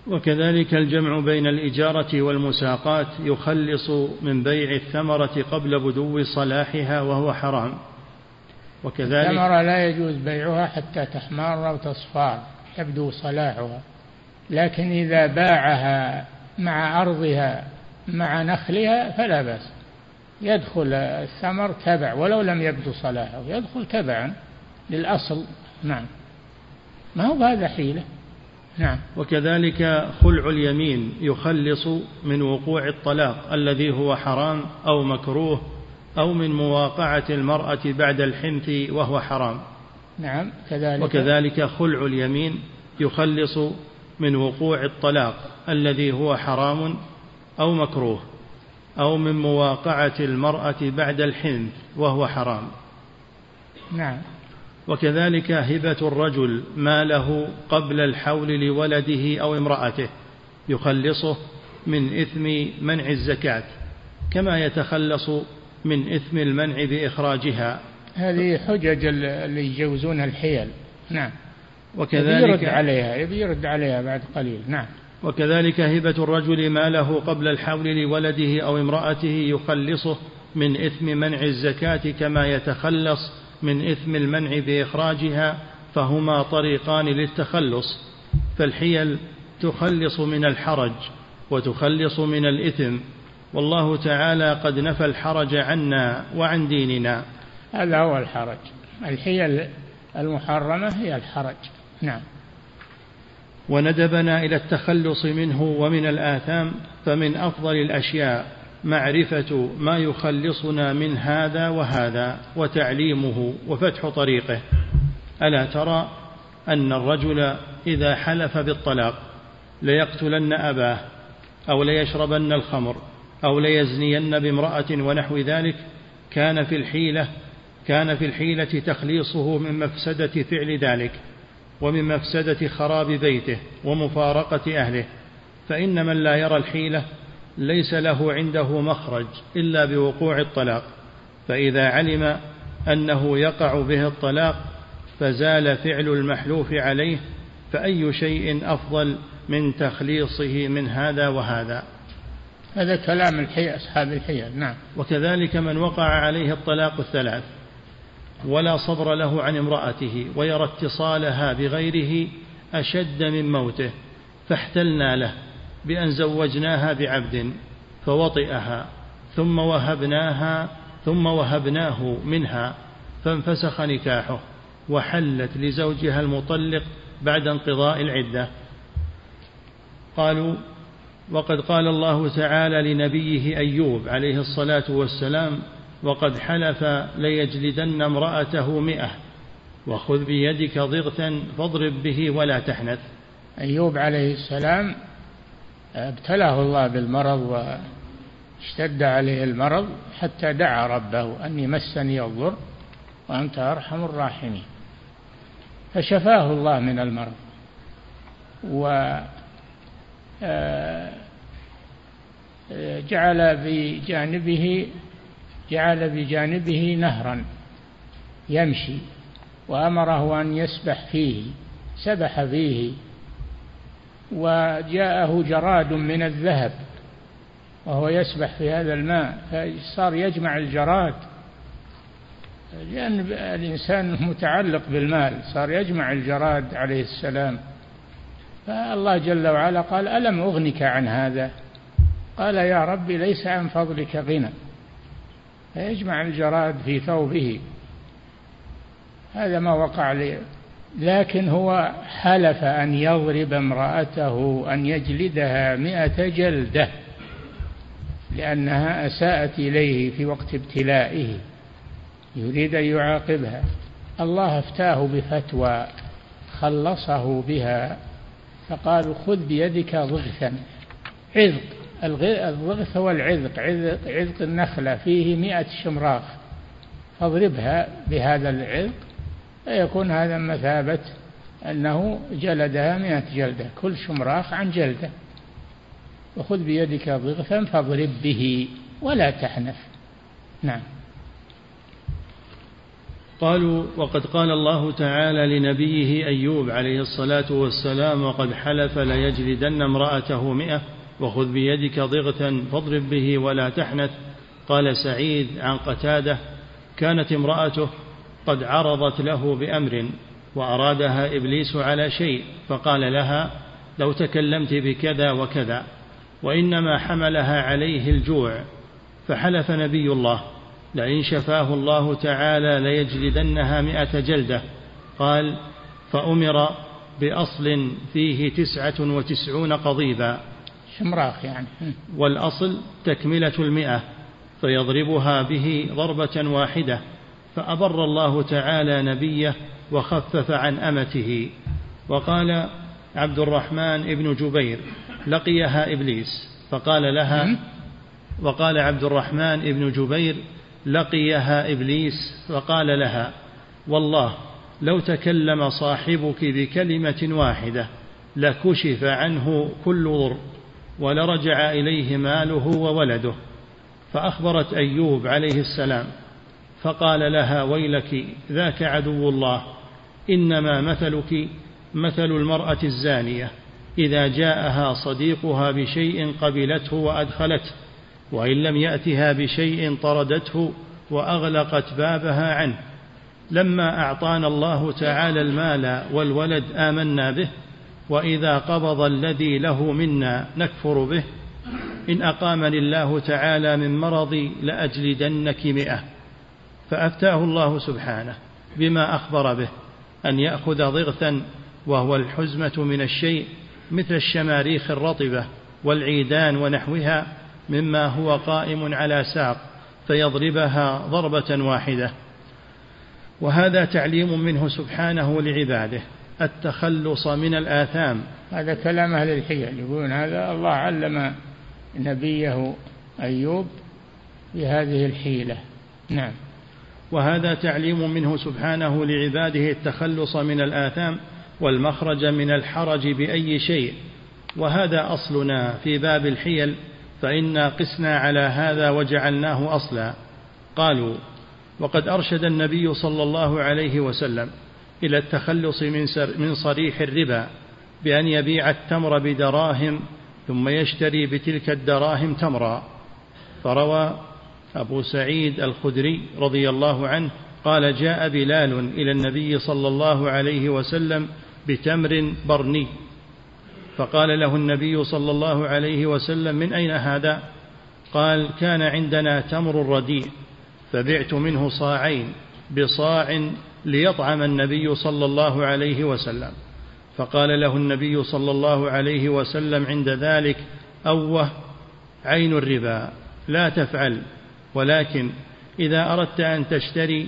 وكذلك الجمع بين الإجارة والمساقات يخلص من بيع الثمرة قبل بدو صلاحها وهو حرام. وكذلك الثمرة لا يجوز بيعها حتى تحمر وتصفار يبدو صلاحها. لكن إذا باعها مع أرضها مع نخلها فلا بأس. يدخل الثمر تبع ولو لم يبدو صلاحه يدخل تبعا للأصل. نعم. ما هو هذا حيلة؟ نعم. وكذلك خلع اليمين يخلص من وقوع الطلاق الذي هو حرام أو مكروه أو من مواقعة المرأة بعد الحنث وهو حرام. نعم كذلك. وكذلك خلع اليمين يخلص من وقوع الطلاق الذي هو حرام أو مكروه أو من مواقعة المرأة بعد الحنث وهو حرام. نعم. وكذلك هبة الرجل ماله قبل الحول لولده أو امرأته يخلصه من إثم منع الزكاة كما يتخلص من إثم المنع بإخراجها. هذه حجج اللي يجوزون الحيل. نعم. وكذلك يرد عليها يرد عليها بعد قليل. نعم. وكذلك هبة الرجل ماله قبل الحول لولده أو امرأته يخلصه من إثم منع الزكاة كما يتخلص من إثم المنع بإخراجها فهما طريقان للتخلص. فالحيل تخلص من الحرج وتخلص من الإثم. والله تعالى قد نفى الحرج عنا وعن ديننا. هذا هو الحرج. الحيل المحرمة هي الحرج. نعم. وندبنا إلى التخلص منه ومن الآثام فمن أفضل الأشياء معرفة ما يخلصنا من هذا وهذا وتعليمه وفتح طريقه. ألا ترى أن الرجل إذا حلف بالطلاق ليقتلن أباه أو ليشربن الخمر؟ أو ليزنين بامرأة ونحو ذلك كان في الحيلة كان في الحيلة تخليصه من مفسدة فعل ذلك ومن مفسدة خراب بيته ومفارقة أهله. فإن من لا يرى الحيلة ليس له عنده مخرج إلا بوقوع الطلاق. فإذا علم أنه يقع به الطلاق فزال فعل المحلوف عليه فأي شيء أفضل من تخليصه من هذا وهذا؟ هذا كلام الحي أصحاب الحيل نعم. وكذلك من وقع عليه الطلاق الثلاث ولا صبر له عن امرأته ويرى اتصالها بغيره أشد من موته فاحتلنا له بأن زوجناها بعبد فوطئها ثم وهبناها ثم وهبناه منها فانفسخ نكاحه وحلت لزوجها المطلق بعد انقضاء العدة. قالوا وقد قال الله تعالى لنبيه أيوب عليه الصلاة والسلام وقد حلف ليجلدن امرأته مئة وخذ بيدك ضغثا فاضرب به ولا تحنث. أيوب عليه السلام ابتلاه الله بالمرض واشتد عليه المرض حتى دعا ربه أني مسني الضر وأنت أرحم الراحمين. فشفاه الله من المرض و جعل بجانبه جعل بجانبه نهرا يمشي وأمره أن يسبح فيه سبح فيه وجاءه جراد من الذهب وهو يسبح في هذا الماء فصار يجمع الجراد. لأن الإنسان متعلق بالمال صار يجمع الجراد عليه السلام. فالله جل وعلا قال ألم أغنك عن هذا؟ قال يا رب ليس عن فضلك غنى. فيجمع الجراد في ثوبه. هذا ما وقع لي. لكن هو حلف أن يضرب امرأته أن يجلدها مئة جلدة لأنها أساءت إليه في وقت ابتلائه. يريد أن يعاقبها. الله افتاه بفتوى خلصه بها. فقالوا خذ بيدك ضغثا. عذق. الضغث هو العذق. عذق, عذق النخلة. فيه مئة شمراخ. فاضربها بهذا العذق فيكون هذا مثابة أنه جلدها مئة جلدة. كل شمراخ عن جلدة. وخذ بيدك ضغثا فاضرب به. ولا تحنف نعم. قالوا وقد قال الله تعالى لنبيه أيوب عليه الصلاة والسلام وقد حلف ليجلدن امرأته مئة وخذ بيدك ضغثا فاضرب به ولا تحنث. قال سعيد عن قتادة كانت امرأته قد عرضت له بأمر وأرادها إبليس على شيء فقال لها لو تكلمت بكذا وكذا وإنما حملها عليه الجوع. فحلف نبي الله لئن شفاه الله تعالى ليجلدنها مئة جلدة. قال فأمر بأصل فيه تسعة وتسعون قضيبا. شمراخ يعني. والأصل تكملة المئة فيضربها به ضربة واحدة فأبر الله تعالى نبيه وخفف عن أمته. وقال عبد الرحمن ابن جبير لقيها إبليس. فقال لها وقال عبد الرحمن ابن جبير لقيها إبليس فقال لها والله لو تكلم صاحبك بكلمة واحدة لكشف عنه كل ضر ولرجع إليه ماله وولده. فأخبرت أيوب عليه السلام فقال لها ويلك ذاك عدو الله إنما مثلك مثل المرأة الزانية إذا جاءها صديقها بشيء قبلته وأدخلته. وإن لم يأتها بشيء طردته وأغلقت بابها عنه. لما أعطانا الله تعالى المال والولد آمنا به وإذا قبض الذي له منا نكفر به. إن أقامني الله تعالى من مرضي لأجلدنك مئة. فأفتاه الله سبحانه بما أخبر به أن يأخذ ضغثا وهو الحزمة من الشيء مثل الشماريخ الرطبة والعيدان ونحوها. مما هو قائم على ساق فيضربها ضربة واحدة. وهذا تعليم منه سبحانه لعباده التخلص من الآثام. هذا كلام أهل الحيل يقولون هذا الله علم نبيه أيوب بهذه الحيلة. نعم. وهذا تعليم منه سبحانه لعباده التخلص من الآثام والمخرج من الحرج بأي شيء. وهذا أصلنا في باب الحيل. فإنا قسنا على هذا وجعلناه أصلا. قالوا وقد أرشد النبي صلى الله عليه وسلم إلى التخلص من, من صريح الربا بأن يبيع التمر بدراهم ثم يشتري بتلك الدراهم تمرا. فروى أبو سعيد الخدري رضي الله عنه قال جاء بلال إلى النبي صلى الله عليه وسلم بتمر برني. فقال له النبي صلى الله عليه وسلم من أين هذا؟ قال كان عندنا تمر رديء فبعت منه صاعين بصاع ليطعم النبي صلى الله عليه وسلم. فقال له النبي صلى الله عليه وسلم عند ذلك أوه عين الربا لا تفعل. ولكن إذا أردت أن تشتري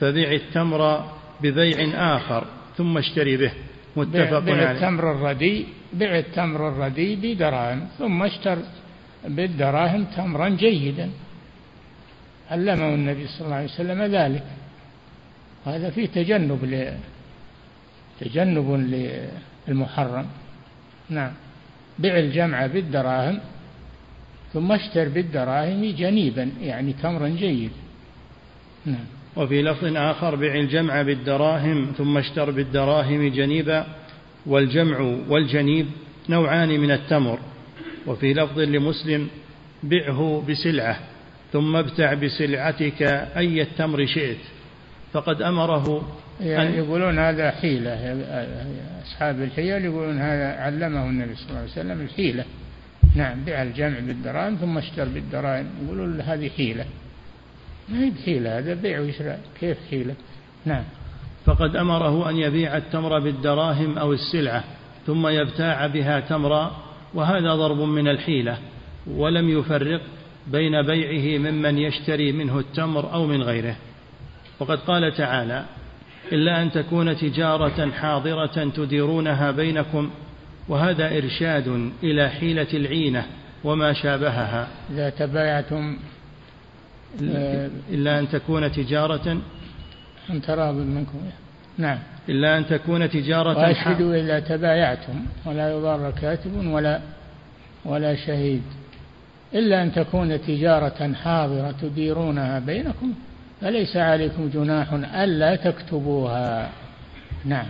فبع التمر ببيع آخر ثم اشتري به. متفق عليه. التمر الردي بع التمر الردي بدراهم ثم اشتر بالدراهم تمرا جيدا. علمه النبي صلى الله عليه وسلم ذلك. هذا فيه تجنب ل تجنب للمحرم. نعم. بع الجمع بالدراهم ثم اشتر بالدراهم جنيبا يعني تمرا جيد نعم. وفي لفظ آخر بع الجمع بالدراهم ثم اشتر بالدراهم جنيبا. والجمع والجنيب نوعان من التمر وفي لفظ لمسلم بعه بسلعة ثم ابتع بسلعتك أي التمر شئت. فقد أمره يعني يقولون هذا حيلة أصحاب الحيل يقولون هذا علمه النبي صلى الله عليه وسلم الحيلة. نعم بيع الجمع بالدراهم ثم اشتر بالدراهم يقولون هذه حيلة. ما هي بحيلة هذا بيع وشراء كيف حيلة؟ نعم. فقد أمره أن يبيع التمر بالدراهم أو السلعة ثم يبتاع بها تمرا وهذا ضرب من الحيلة ولم يفرق بين بيعه ممن يشتري منه التمر أو من غيره. وقد قال تعالى إلا أن تكون تجارة حاضرة تديرونها بينكم وهذا إرشاد إلى حيلة العينة وما شابهها. إذا تبايعتم إلا أن تكون تجارة أن تراض منكم. نعم. إلا أن تكون تجارة وأشهدوا إذا تبايعتم ولا يضار كاتب ولا ولا شهيد. إلا أن تكون تجارة حاضرة تديرونها بينكم فليس عليكم جناح ألا تكتبوها. نعم.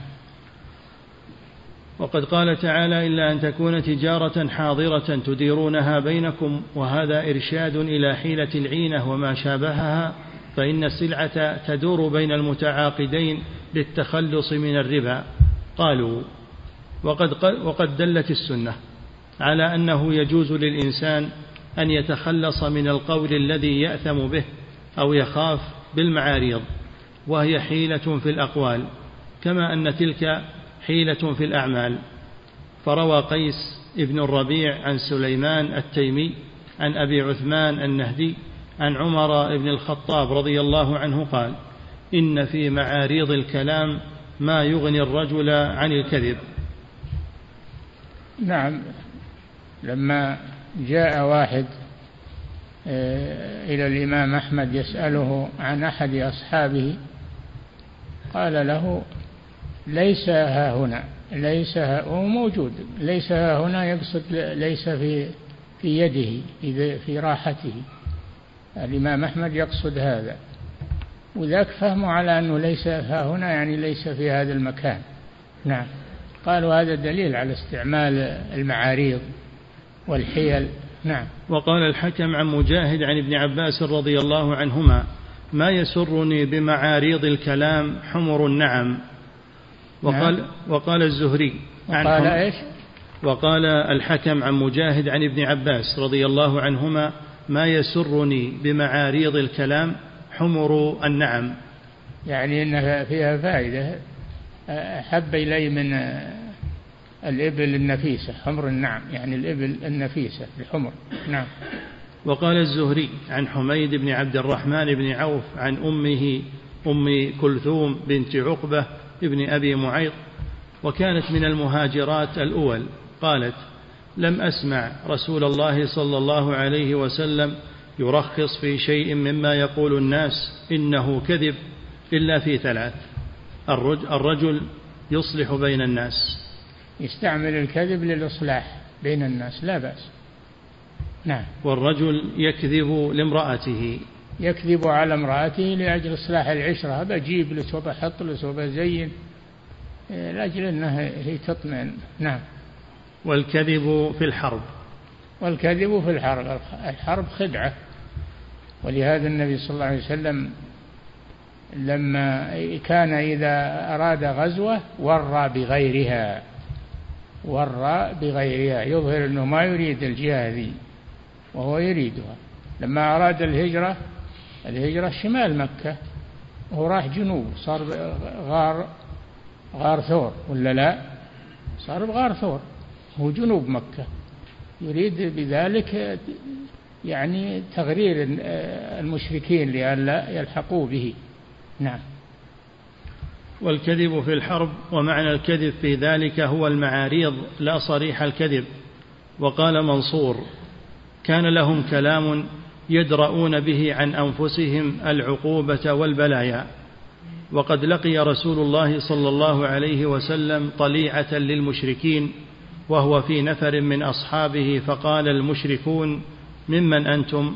وقد قال تعالى إلا أن تكون تجارة حاضرة تديرونها بينكم وهذا إرشاد إلى حيلة العينة وما شابهها. فإن السلعة تدور بين المتعاقدين للتخلص من الربا. قالوا وقد, وقد دلت السنة على أنه يجوز للإنسان أن يتخلص من القول الذي يأثم به أو يخاف بالمعاريض وهي حيلة في الأقوال كما أن تلك حيلة في الأعمال. فروى قيس ابن الربيع عن سليمان التيمي عن أبي عثمان النهدي عن عمر بن الخطاب رضي الله عنه قال إن في معاريض الكلام ما يغني الرجل عن الكذب. نعم لما جاء واحد آه، إلى الإمام أحمد يسأله عن أحد أصحابه قال له ليس ها هنا ليس ها هو موجود ليس ها هنا يقصد ليس في في يده في راحته. الإمام أحمد يقصد هذا. وذاك فهموا على أنه ليس ها هنا يعني ليس في هذا المكان. نعم. قالوا هذا دليل على استعمال المعاريض والحيل. نعم. وقال الحكم عن مجاهد عن ابن عباس رضي الله عنهما ما يسرني بمعاريض الكلام حمر النعم. وقال نعم. وقال الزهري عن وقال إيش؟ وقال الحكم عن مجاهد عن ابن عباس رضي الله عنهما ما يسرني بمعاريض الكلام حمر النعم. يعني إنها فيها فائدة. أحب إلي من الإبل النفيسة حمر النعم يعني الإبل النفيسة الحمر. نعم. وقال الزهري عن حميد بن عبد الرحمن بن عوف عن أمه أم كلثوم بنت عقبة ابن أبي معيط وكانت من المهاجرات الأول. قالت لم أسمع رسول الله صلى الله عليه وسلم يرخص في شيء مما يقول الناس إنه كذب إلا في ثلاث. الرجل يصلح بين الناس. يستعمل الكذب للإصلاح بين الناس لا بأس. نعم. والرجل يكذب لامرأته. يكذب على امرأته لأجل إصلاح العشرة. بجيب لس وبحط لس وبزين لأجل أنها هي تطمئن. نعم. والكذب في الحرب. والكذب في الحرب. الحرب خدعة. ولهذا النبي صلى الله عليه وسلم لما كان إذا أراد غزوة ورى بغيرها. والراء بغيرها. يظهر أنه ما يريد الجهة ذي وهو يريدها. لما أراد الهجرة الهجرة شمال مكة. وهو راح جنوب. صار غار غار ثور. ولا لا؟ صار بغار ثور. هو جنوب مكة. يريد بذلك يعني تغرير المشركين لئلا يلحقوا به. نعم. والكذب في الحرب ومعنى الكذب في ذلك هو المعاريض لا صريح الكذب. وقال منصور كان لهم كلام يدرؤون به عن أنفسهم العقوبة والبلايا. وقد لقي رسول الله صلى الله عليه وسلم طليعة للمشركين وهو في نفر من أصحابه فقال المشركون ممن أنتم؟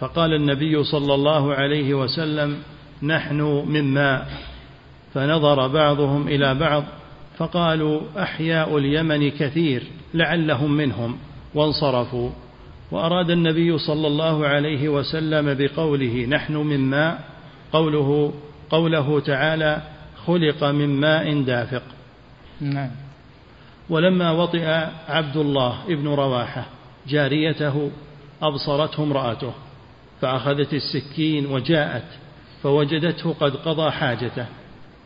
فقال النبي صلى الله عليه وسلم نحن من ماء فنظر بعضهم إلى بعض فقالوا أحياء اليمن كثير لعلهم منهم وانصرفوا. وأراد النبي صلى الله عليه وسلم بقوله نحن من ماء قوله قوله تعالى خلق من ماء دافق. نعم. ولما وطئ عبد الله ابن رواحة جاريته أبصرته امرأته فأخذت السكين وجاءت فوجدته قد قضى حاجته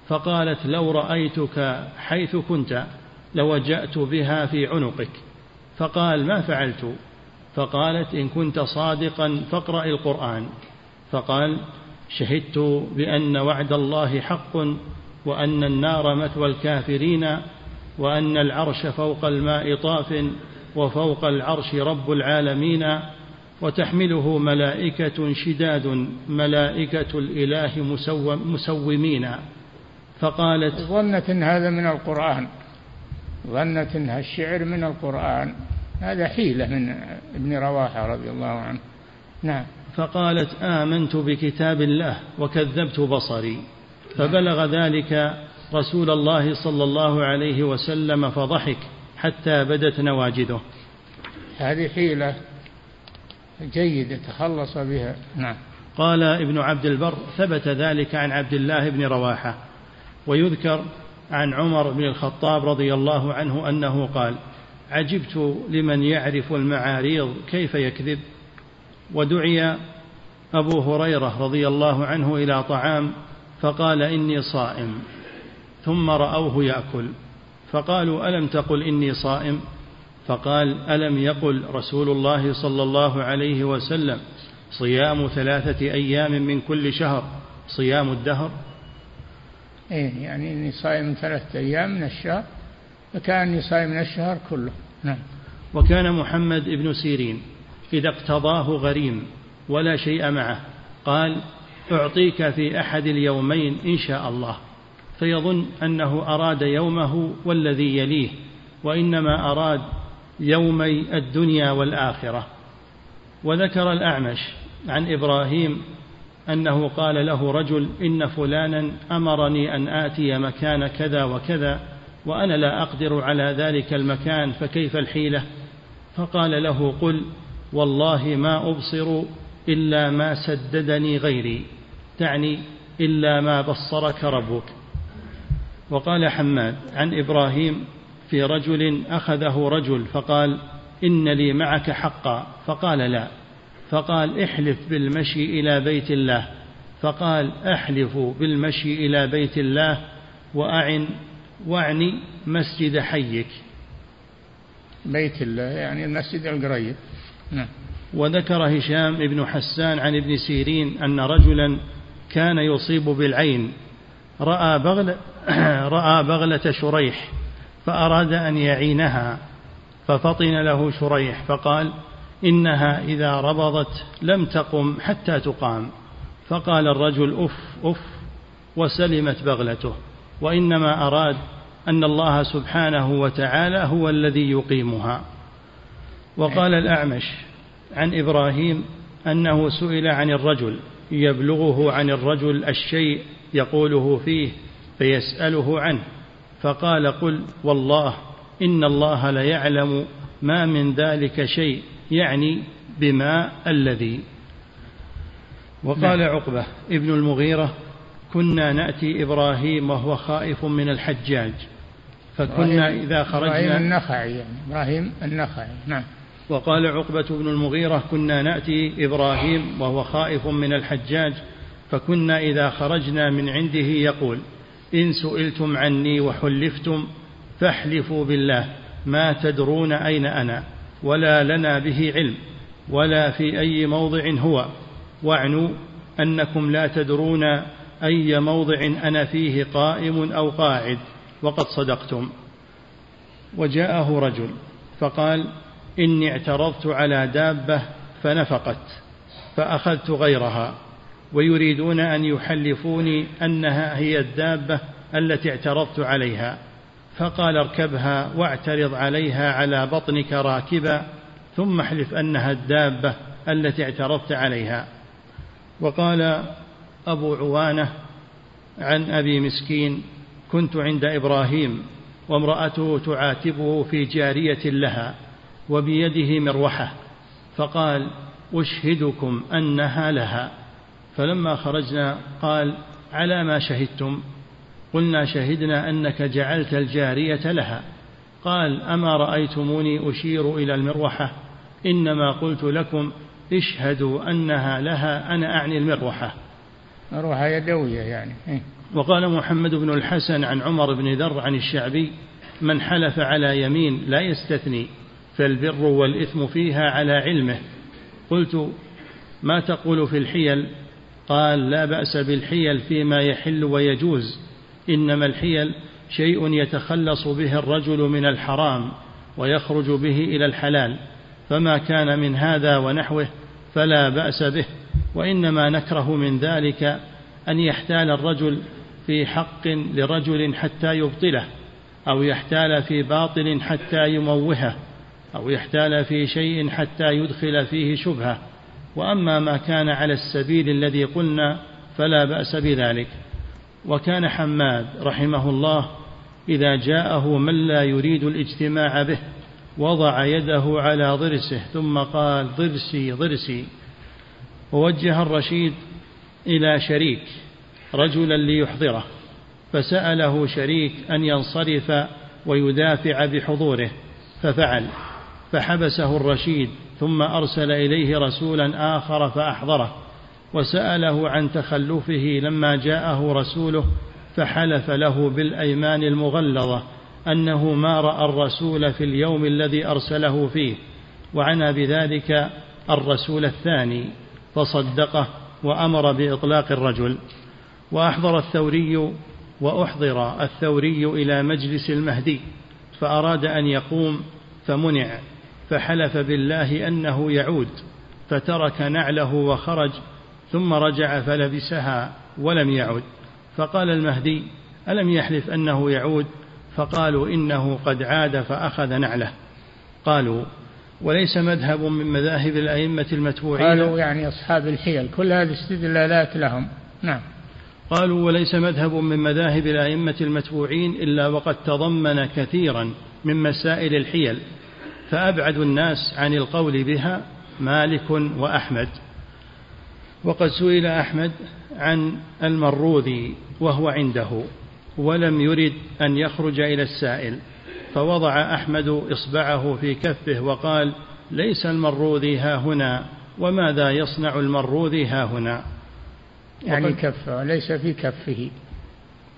فقالت لو رأيتك حيث كنت لوجأت بها في عنقك. فقال ما فعلت؟ فقالت إن كنت صادقا فاقرأ القرآن. فقال شهدت بأن وعد الله حق وأن النار مثوى الكافرين وأن العرش فوق الماء طاف وفوق العرش رب العالمين وتحمله ملائكة شداد ملائكة الإله مسومين. فقالت ظنت إن هذا من القرآن. ظنت ان الشعر من القرآن. هذا حيلة من ابن رواحة رضي الله عنه. نعم. فقالت آمنت بكتاب الله وكذبت بصري. فبلغ ذلك رسول الله صلى الله عليه وسلم فضحك حتى بدت نواجذه. هذه حيلة جيدة تخلص بها. نعم. قال ابن عبد البر ثبت ذلك عن عبد الله بن رواحة ويذكر عن عمر بن الخطاب رضي الله عنه أنه قال عجبت لمن يعرف المعاريض كيف يكذب ودعي أبو هريرة رضي الله عنه إلى طعام فقال إني صائم. ثم رأوه يأكل. فقالوا ألم تقل إني صائم؟ فقال ألم يقل رسول الله صلى الله عليه وسلم صيام ثلاثة أيام من كل شهر صيام الدهر؟ إيه يعني إني صائم ثلاثة أيام من الشهر فكأني صائم من الشهر كله. نعم. وكان محمد بن سيرين إذا اقتضاه غريم ولا شيء معه قال أعطيك في أحد اليومين إن شاء الله. فيظن أنه أراد يومه والذي يليه وإنما أراد يومي الدنيا والآخرة. وذكر الأعمش عن إبراهيم أنه قال له رجل إن فلانا أمرني أن آتي مكان كذا وكذا وأنا لا أقدر على ذلك المكان فكيف الحيلة؟ فقال له قل والله ما أبصر إلا ما سددني غيري تعني إلا ما بصرك ربك. وقال حماد عن إبراهيم في رجل أخذه رجل فقال إن لي معك حقا فقال لا فقال احلف بالمشي إلى بيت الله فقال احلف بالمشي إلى بيت الله وأعن وأعني مسجد حيك بيت الله يعني المسجد القريب. نعم. وذكر هشام بن حسان عن ابن سيرين أن رجلا كان يصيب بالعين رأى بغل *clears throat* رأى بغلة شريح فأراد أن يعينها ففطن له شريح فقال إنها إذا ربضت لم تقم حتى تقام. فقال الرجل أف أف وسلمت بغلته. وإنما أراد أن الله سبحانه وتعالى هو الذي يقيمها. وقال الأعمش عن إبراهيم أنه سئل عن الرجل يبلغه عن الرجل الشيء يقوله فيه فيسأله عنه فقال قل والله إن الله ليعلم ما من ذلك شيء يعني بما الذي وقال نعم. عقبة ابن المغيرة كنا نأتي إبراهيم وهو خائف من الحجاج فكنا إذا خرجنا إبراهيم النخعي يعني إبراهيم النخعي نعم وقال عقبة بن المغيرة كنا نأتي إبراهيم وهو خائف من الحجاج فكنا إذا خرجنا من عنده يقول إن سئلتم عني وحلفتم فاحلفوا بالله ما تدرون أين أنا ولا لنا به علم ولا في أي موضع هو. واعنوا أنكم لا تدرون أي موضع أنا فيه قائم أو قاعد وقد صدقتم. وجاءه رجل فقال إني اعترضت على دابة فنفقت فأخذت غيرها. ويريدون أن يحلفوني أنها هي الدابة التي اعترضت عليها. فقال اركبها واعترض عليها على بطنك راكبا ثم احلف أنها الدابة التي اعترضت عليها. وقال أبو عوانة عن أبي مسكين كنت عند إبراهيم وامرأته تعاتبه في جارية لها وبيده مروحة. فقال أشهدكم أنها لها. فلما خرجنا قال على ما شهدتم. قلنا شهدنا أنك جعلت الجارية لها. قال أما رأيتموني أشير إلى المروحة؟ إنما قلت لكم اشهدوا أنها لها أنا أعني المروحة. مروحة يدوية يعني. إيه؟ وقال محمد بن الحسن عن عمر بن ذر عن الشعبي من حلف على يمين لا يستثني فالبر والإثم فيها على علمه. قلت ما تقول في الحيل؟ قال لا بأس بالحيل فيما يحل ويجوز إنما الحيل شيء يتخلص به الرجل من الحرام ويخرج به إلى الحلال فما كان من هذا ونحوه فلا بأس به وإنما نكره من ذلك أن يحتال الرجل في حق لرجل حتى يبطله أو يحتال في باطل حتى يموهه أو يحتال في شيء حتى يدخل فيه شبهة. وأما ما كان على السبيل الذي قلنا فلا بأس بذلك. وكان حماد رحمه الله إذا جاءه من لا يريد الاجتماع به وضع يده على ضرسه ثم قال ضرسي ضرسي. ووجه الرشيد إلى شريك رجلا ليحضره فسأله شريك أن ينصرف ويدافع بحضوره ففعل. فحبسه الرشيد ثم أرسل إليه رسولا آخر فأحضره وسأله عن تخلفه لما جاءه رسوله فحلف له بالأيمان المغلظة أنه ما رأى الرسول في اليوم الذي أرسله فيه وعنى بذلك الرسول الثاني فصدقه وأمر بإطلاق الرجل وأحضر الثوري وأحضر الثوري إلى مجلس المهدي فأراد أن يقوم فمنع. فحلف بالله أنه يعود فترك نعله وخرج ثم رجع فلبسها ولم يعد. فقال المهدي ألم يحلف أنه يعود؟ فقالوا إنه قد عاد فأخذ نعله. قالوا وليس مذهب من مذاهب الأئمة المتبوعين؟ قالوا يعني أصحاب الحيل كل هذه استدلالات لهم. نعم. قالوا وليس مذهب من مذاهب الأئمة المتبوعين إلا وقد تضمن كثيرا من مسائل الحيل. فأبعد الناس عن القول بها مالك وأحمد. وقد سئل أحمد عن المروذي وهو عنده ولم يرد أن يخرج إلى السائل فوضع أحمد إصبعه في كفه وقال ليس المروذي ها هنا وماذا يصنع المروذي ها هنا؟ يعني كفه ليس في كفه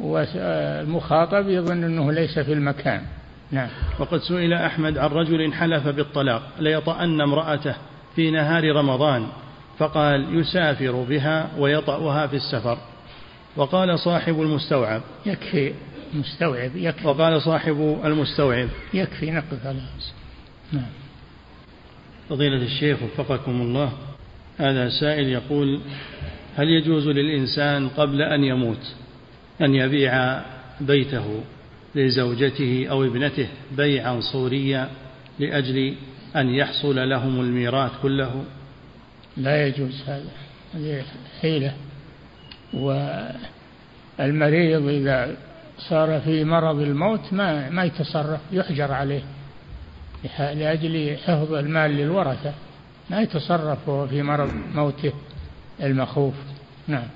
والمخاطب يظن أنه ليس في المكان. نعم. وقد سئل أحمد عن رجل حلف بالطلاق ليطأن امرأته في نهار رمضان فقال يسافر بها ويطأها في السفر. وقال صاحب المستوعب يكفي مستوعب يكفي. وقال صاحب المستوعب يكفي نقف على نعم. فضيلة الشيخ وفقكم الله هذا سائل يقول هل يجوز للإنسان قبل أن يموت أن يبيع بيته؟ لزوجته أو ابنته بيعا صوريا لأجل أن يحصل لهم الميراث كله. لا يجوز هذا هذه حيلة. والمريض إذا صار في مرض الموت ما ما يتصرف يحجر عليه لأجل حفظ المال للورثة. ما يتصرف وهو في مرض موته المخوف. نعم.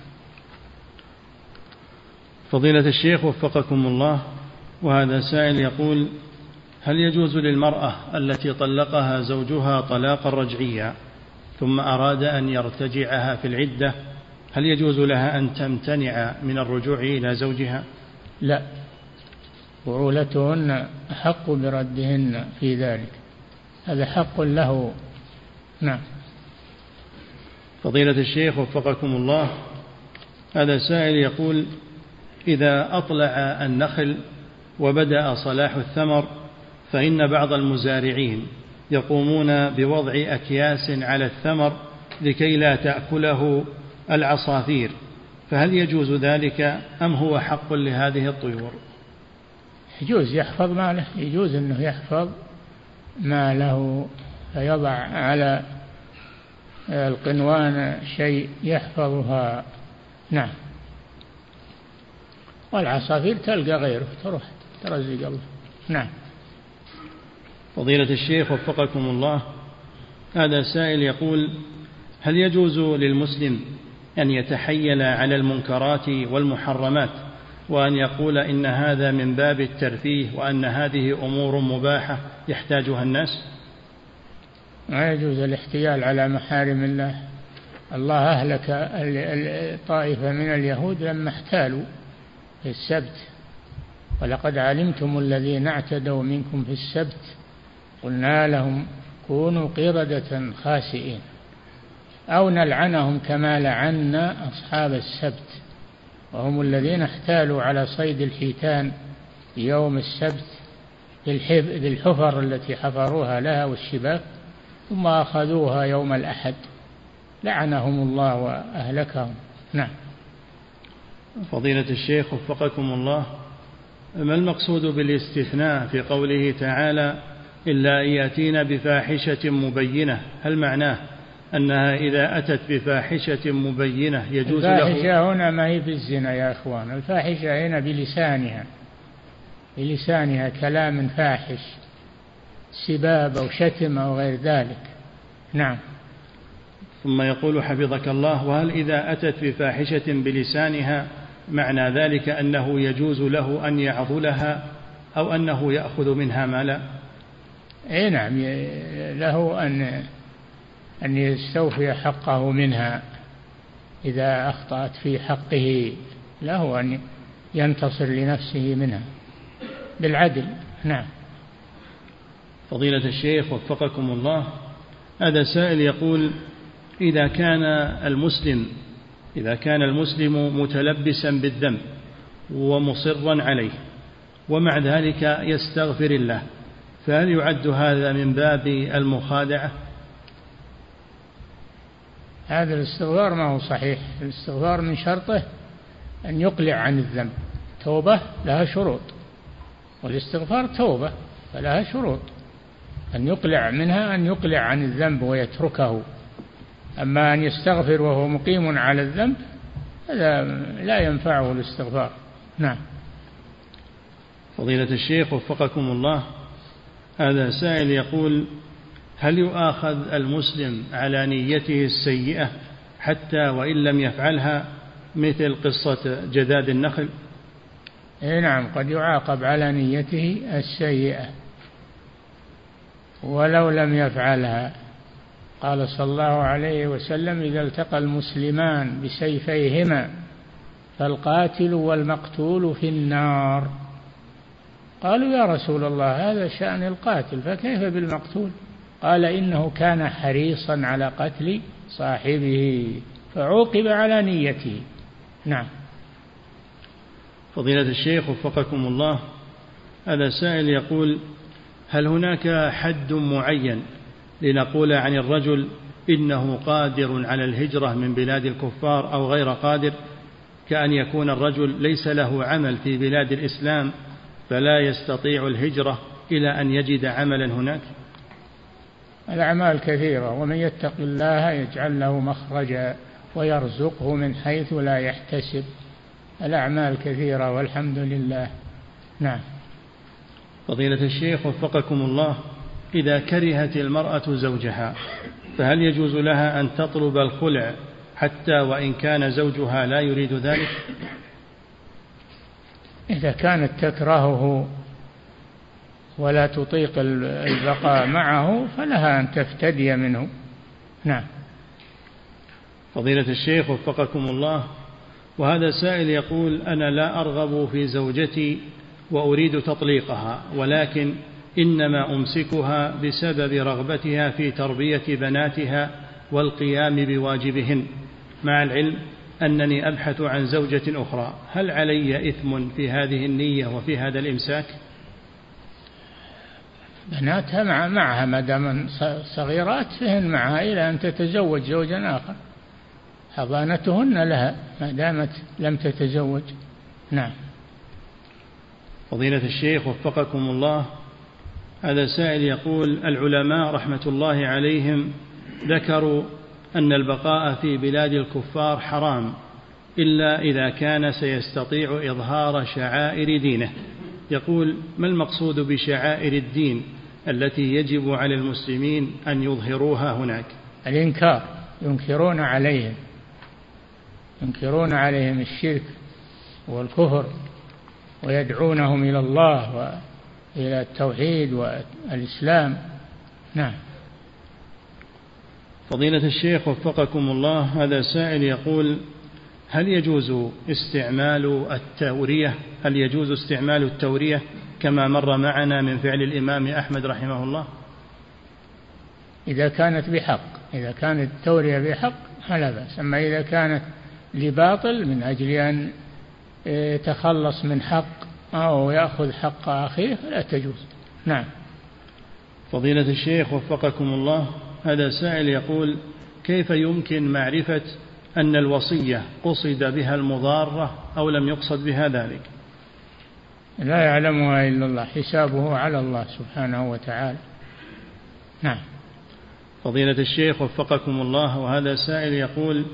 فضيلة الشيخ وفقكم الله. وهذا سائل يقول هل يجوز للمرأة التي طلقها زوجها طلاقا رجعيا ثم أراد أن يرتجعها في العدة هل يجوز لها أن تمتنع من الرجوع إلى زوجها؟ لا بعولتهن أحق بردهن في ذلك هذا حق له. نعم. فضيلة الشيخ وفقكم الله هذا سائل يقول إذا أطلع النخل وبدأ صلاح الثمر فإن بعض المزارعين يقومون بوضع أكياس على الثمر لكي لا تأكله العصافير. فهل يجوز ذلك أم هو حق لهذه الطيور؟ يجوز يحفظ ماله يجوز أنه يحفظ ماله فيضع على القنوان شيء يحفظها. نعم. والعصافير تلقى غيره تروح ترزق الله نعم. فضيلة الشيخ وفقكم الله هذا سائل يقول هل يجوز للمسلم أن يتحيل على المنكرات والمحرمات وأن يقول إن هذا من باب الترفيه وأن هذه أمور مباحة يحتاجها الناس؟ ما يجوز الاحتيال على محارم الله. الله أهلك طائفة من اليهود لما احتالوا في السبت. ولقد علمتم الذين اعتدوا منكم في السبت. قلنا لهم كونوا قردة خاسئين أو نلعنهم كما لعنا أصحاب السبت. وهم الذين احتالوا على صيد الحيتان يوم السبت بالحفر التي حفروها لها والشباك ثم أخذوها يوم الأحد. لعنهم الله وأهلكهم. نعم. فضيلة الشيخ وفقكم الله ما المقصود بالاستثناء في قوله تعالى إلا أن يأتين بفاحشة مبينة؟ هل معناه أنها إذا أتت بفاحشة مبينة يجوز له؟ الفاحشة هنا ما هي بالزنا يا أخوان الفاحشة هنا بلسانها بلسانها كلام فاحش سباب أو شتم أو غير ذلك. نعم. ثم يقول حفظك الله وهل إذا أتت بفاحشة بلسانها معنى ذلك أنه يجوز له أن يعضلها أو أنه يأخذ منها مالا؟ أي نعم. له أن أن يستوفي حقه منها. إذا أخطأت في حقه له أن ينتصر لنفسه منها. بالعدل. نعم. فضيلة الشيخ وفقكم الله هذا سائل يقول إذا كان المسلم إذا كان المسلم متلبسا بالذنب ومصرا عليه ومع ذلك يستغفر الله فهل يعد هذا من باب المخادعة؟ هذا الاستغفار ما هو صحيح. الاستغفار من شرطه أن يقلع عن الذنب. توبة لها شروط والاستغفار توبة فلها شروط. أن يقلع منها أن يقلع عن الذنب ويتركه. أما أن يستغفر وهو مقيم على الذنب هذا لا ينفعه الاستغفار. نعم. فضيلة الشيخ وفقكم الله هذا سائل يقول هل يؤاخذ المسلم على نيته السيئة حتى وإن لم يفعلها مثل قصة جداد النخل؟ إيه نعم قد يعاقب على نيته السيئة ولو لم يفعلها. قال صلى الله عليه وسلم إذا التقى المسلمان بسيفيهما فالقاتل والمقتول في النار. قالوا يا رسول الله هذا شأن القاتل فكيف بالمقتول؟ قال إنه كان حريصا على قتل صاحبه فعوقب على نيته. نعم. فضيلة الشيخ وفقكم الله هذا سائل يقول هل هناك حد معين لنقول عن الرجل إنه قادر على الهجرة من بلاد الكفار أو غير قادر كأن يكون الرجل ليس له عمل في بلاد الإسلام فلا يستطيع الهجرة إلى أن يجد عملا هناك؟ الأعمال كثيرة ومن يتق الله يجعل له مخرجا ويرزقه من حيث لا يحتسب. الأعمال كثيرة والحمد لله. نعم. فضيلة الشيخ وفقكم الله إذا كرهت المرأة زوجها فهل يجوز لها أن تطلب الخلع حتى وإن كان زوجها لا يريد ذلك؟ إذا كانت تكرهه ولا تطيق البقاء معه فلها أن تفتدي منه. نعم. فضيلة الشيخ وفقكم الله وهذا سائل يقول أنا لا أرغب في زوجتي وأريد تطليقها ولكن إنما أمسكها بسبب رغبتها في تربية بناتها والقيام بواجبهن. مع العلم أنني أبحث عن زوجة أخرى هل علي إثم في هذه النية وفي هذا الإمساك؟ بناتها مع معها ما دام صغيرات فهن معها إلى أن تتزوج زوجا آخر. حضانتهن لها ما دامت لم تتزوج. نعم. فضيلة الشيخ وفقكم الله هذا سائل يقول العلماء رحمة الله عليهم ذكروا أن البقاء في بلاد الكفار حرام إلا إذا كان سيستطيع إظهار شعائر دينه. يقول ما المقصود بشعائر الدين التي يجب على المسلمين أن يظهروها هناك؟ الإنكار ينكرون عليهم ينكرون عليهم الشرك والكفر ويدعونهم إلى الله وإلى التوحيد والإسلام. نعم. فضيلة الشيخ وفقكم الله هذا سائل يقول هل يجوز استعمال التورية؟ هل يجوز استعمال التورية كما مر معنا من فعل الإمام أحمد رحمه الله؟ إذا كانت بحق إذا كانت التورية بحق فلا بأس. أما إذا كانت لباطل من أجل أن يتخلص من حق أو يأخذ حق أخيه فلا تجوز. نعم. فضيلة الشيخ وفقكم الله هذا سائل يقول كيف يمكن معرفة أن الوصية قصد بها المضارة أو لم يقصد بها ذلك؟ لا يعلمها إلا الله حسابه على الله سبحانه وتعالى. نعم. فضيلة الشيخ وفقكم الله وهذا سائل يقول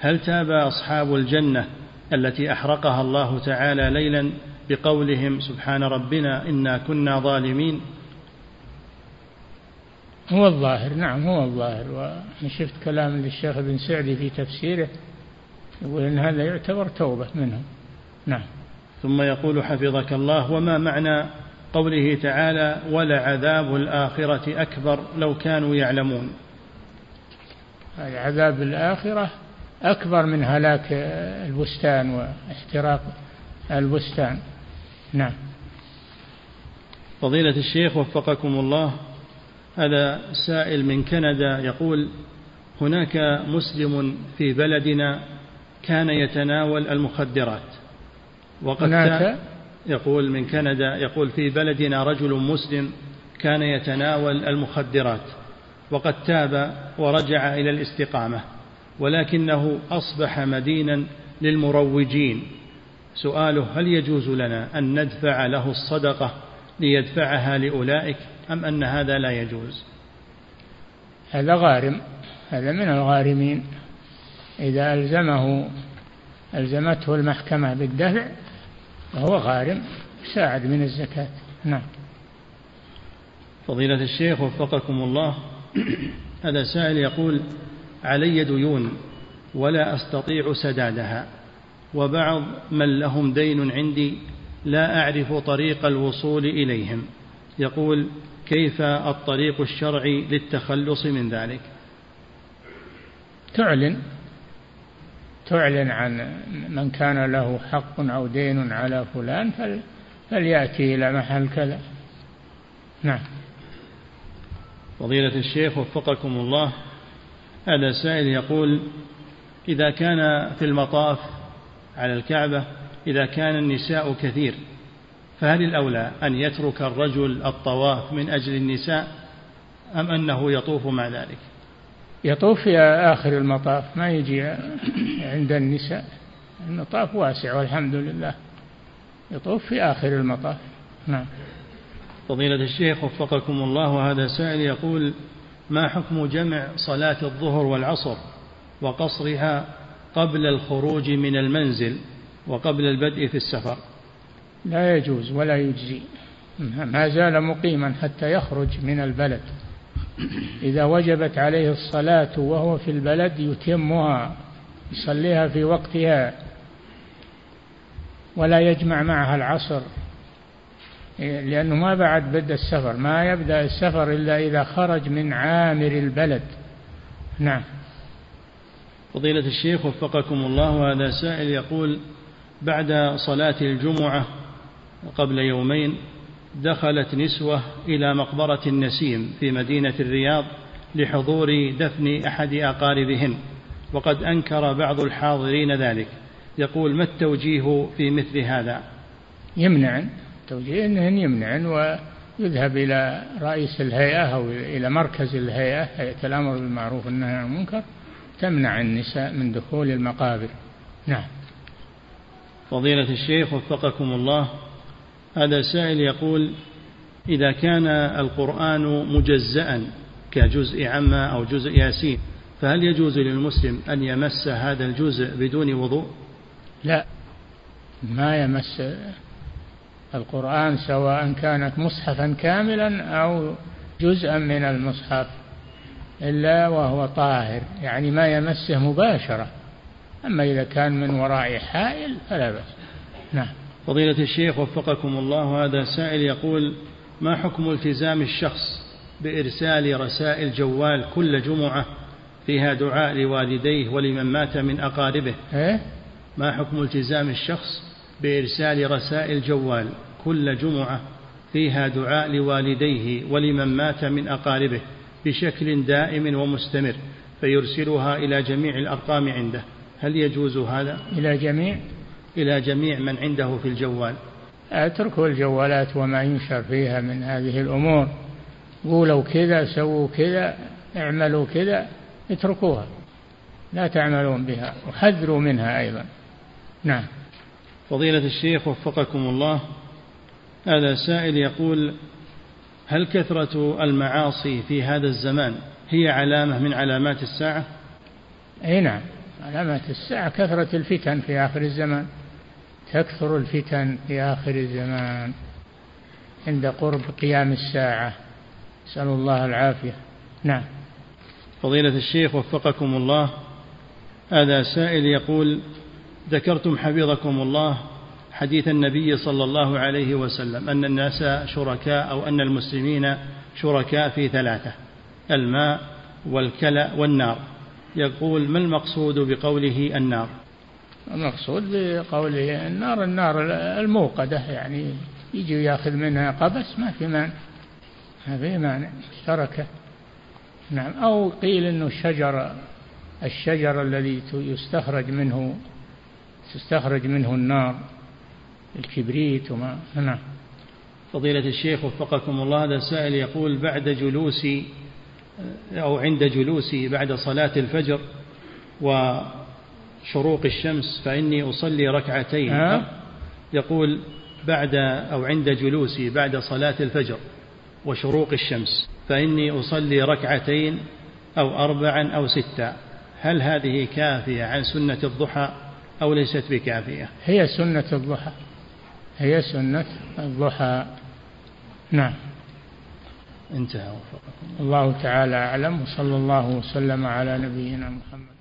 هل تاب أصحاب الجنة التي أحرقها الله تعالى ليلا بقولهم سبحان ربنا إنا كنا ظالمين. هو الظاهر نعم هو الظاهر. وأنا شفت كلام للشيخ ابن سعدي في تفسيره يقول إن هذا يعتبر توبة منهم. نعم. ثم يقول حفظك الله وما معنى قوله تعالى ولعذاب الآخرة أكبر لو كانوا يعلمون عذاب الآخرة أكبر من هلاك البستان واحتراق البستان. نعم. فضيلة الشيخ وفقكم الله هذا سائل من كندا يقول هناك مسلم في بلدنا كان يتناول المخدرات وقد هناك؟ يقول من كندا يقول في بلدنا رجل مسلم كان يتناول المخدرات وقد تاب ورجع إلى الاستقامة ولكنه أصبح مدينا للمروجين. سؤاله هل يجوز لنا أن ندفع له الصدقة ليدفعها لأولئك أم أن هذا لا يجوز؟ هذا غارم هذا من الغارمين. إذا ألزمه ألزمته المحكمة بالدفع فهو غارم ساعد من الزكاة. نعم. فضيلة الشيخ وفقكم الله هذا سائل يقول علي ديون ولا أستطيع سدادها. وبعض من لهم دين عندي لا أعرف طريق الوصول إليهم. يقول كيف الطريق الشرعي للتخلص من ذلك؟ تعلن تعلن عن من كان له حق أو دين على فلان فليأتي إلى محل كذا. نعم. فضيلة الشيخ وفقكم الله هذا سائل يقول إذا كان في المطاف على الكعبة إذا كان النساء كثير فهل الأولى أن يترك الرجل الطواف من أجل النساء أم أنه يطوف مع ذلك؟ يطوف في آخر المطاف ما يجي عند النساء المطاف واسع والحمد لله. يطوف في آخر المطاف نعم. فضيلة الشيخ وفقكم الله وهذا سائل يقول ما حكم جمع صلاة الظهر والعصر وقصرها قبل الخروج من المنزل وقبل البدء في السفر. لا يجوز ولا يجزي. ما زال مقيما حتى يخرج من البلد. إذا وجبت عليه الصلاة وهو في البلد يتمها يصليها في وقتها ولا يجمع معها العصر. لأنه ما بعد بدأ السفر ما يبدأ السفر إلا إذا خرج من عامر البلد. نعم. فضيلة الشيخ وفقكم الله هذا سائل يقول بعد صلاة الجمعة قبل يومين دخلت نسوة إلى مقبرة النسيم في مدينة الرياض لحضور دفن أحد أقاربهن وقد أنكر بعض الحاضرين ذلك. يقول ما التوجيه في مثل هذا؟ يمنعن توجيه أنهن يمنعن ويذهب إلى رئيس الهيئة أو إلى مركز الهيئة هيئة الأمر بالمعروف والنهي عن المنكر. تمنع النساء من دخول المقابر. نعم. فضيلة الشيخ وفقكم الله هذا سائل يقول إذا كان القرآن مجزأ كجزء عما أو جزء ياسين فهل يجوز للمسلم أن يمس هذا الجزء بدون وضوء؟ لا. ما يمس القرآن سواء كانت مصحفا كاملا أو جزءا من المصحف. إلا وهو طاهر يعني ما يمسه مباشرة. أما إذا كان من وراء حائل فلا بأس. نعم. فضيلة الشيخ وفقكم الله هذا سائل يقول ما حكم التزام الشخص بإرسال رسائل جوال كل جمعة فيها دعاء لوالديه ولمن مات من أقاربه؟ إيه؟ ما حكم التزام الشخص بإرسال رسائل جوال كل جمعة فيها دعاء لوالديه ولمن مات من أقاربه؟ بشكل دائم ومستمر فيرسلها إلى جميع الأرقام عنده. هل يجوز هذا؟ إلى جميع؟ إلى جميع من عنده في الجوال. اتركوا الجوالات وما ينشر فيها من هذه الأمور. قولوا كذا سووا كذا اعملوا كذا اتركوها. لا تعملون بها وحذروا منها أيضا. نعم. فضيلة الشيخ وفقكم الله هذا سائل يقول هل كثرة المعاصي في هذا الزمان هي علامة من علامات الساعة؟ أي نعم علامات الساعة كثرة الفتن في آخر الزمان تكثر الفتن في آخر الزمان. عند قرب قيام الساعة نسأل الله العافية. نعم. فضيلة الشيخ وفقكم الله هذا سائل يقول ذكرتم حفظكم الله حديث النبي صلى الله عليه وسلم أن الناس شركاء أو أن المسلمين شركاء في ثلاثة الماء والكلى والنار. يقول ما المقصود بقوله النار؟ المقصود بقوله النار النار الموقدة يعني يجي ياخذ منها قبس ما في مانع ما في مانع اشترك نعم. أو قيل أنه الشجر الشجر الذي يستخرج منه تستخرج منه النار. الكبريت وما نعم. فضيلة الشيخ وفقكم الله هذا سائل يقول بعد جلوسي أو عند جلوسي بعد صلاة الفجر وشروق الشمس فإني أصلي ركعتين. أه؟ يقول بعد أو عند جلوسي بعد صلاة الفجر وشروق الشمس فإني أصلي ركعتين أو أربعا أو ستا. هل هذه كافية عن سنة الضحى أو ليست بكافية؟ هي سنة الضحى. هي سنة الضحى. نعم. انتهى وفقكم الله. تعالى أعلم وصلى الله وسلم على نبينا محمد.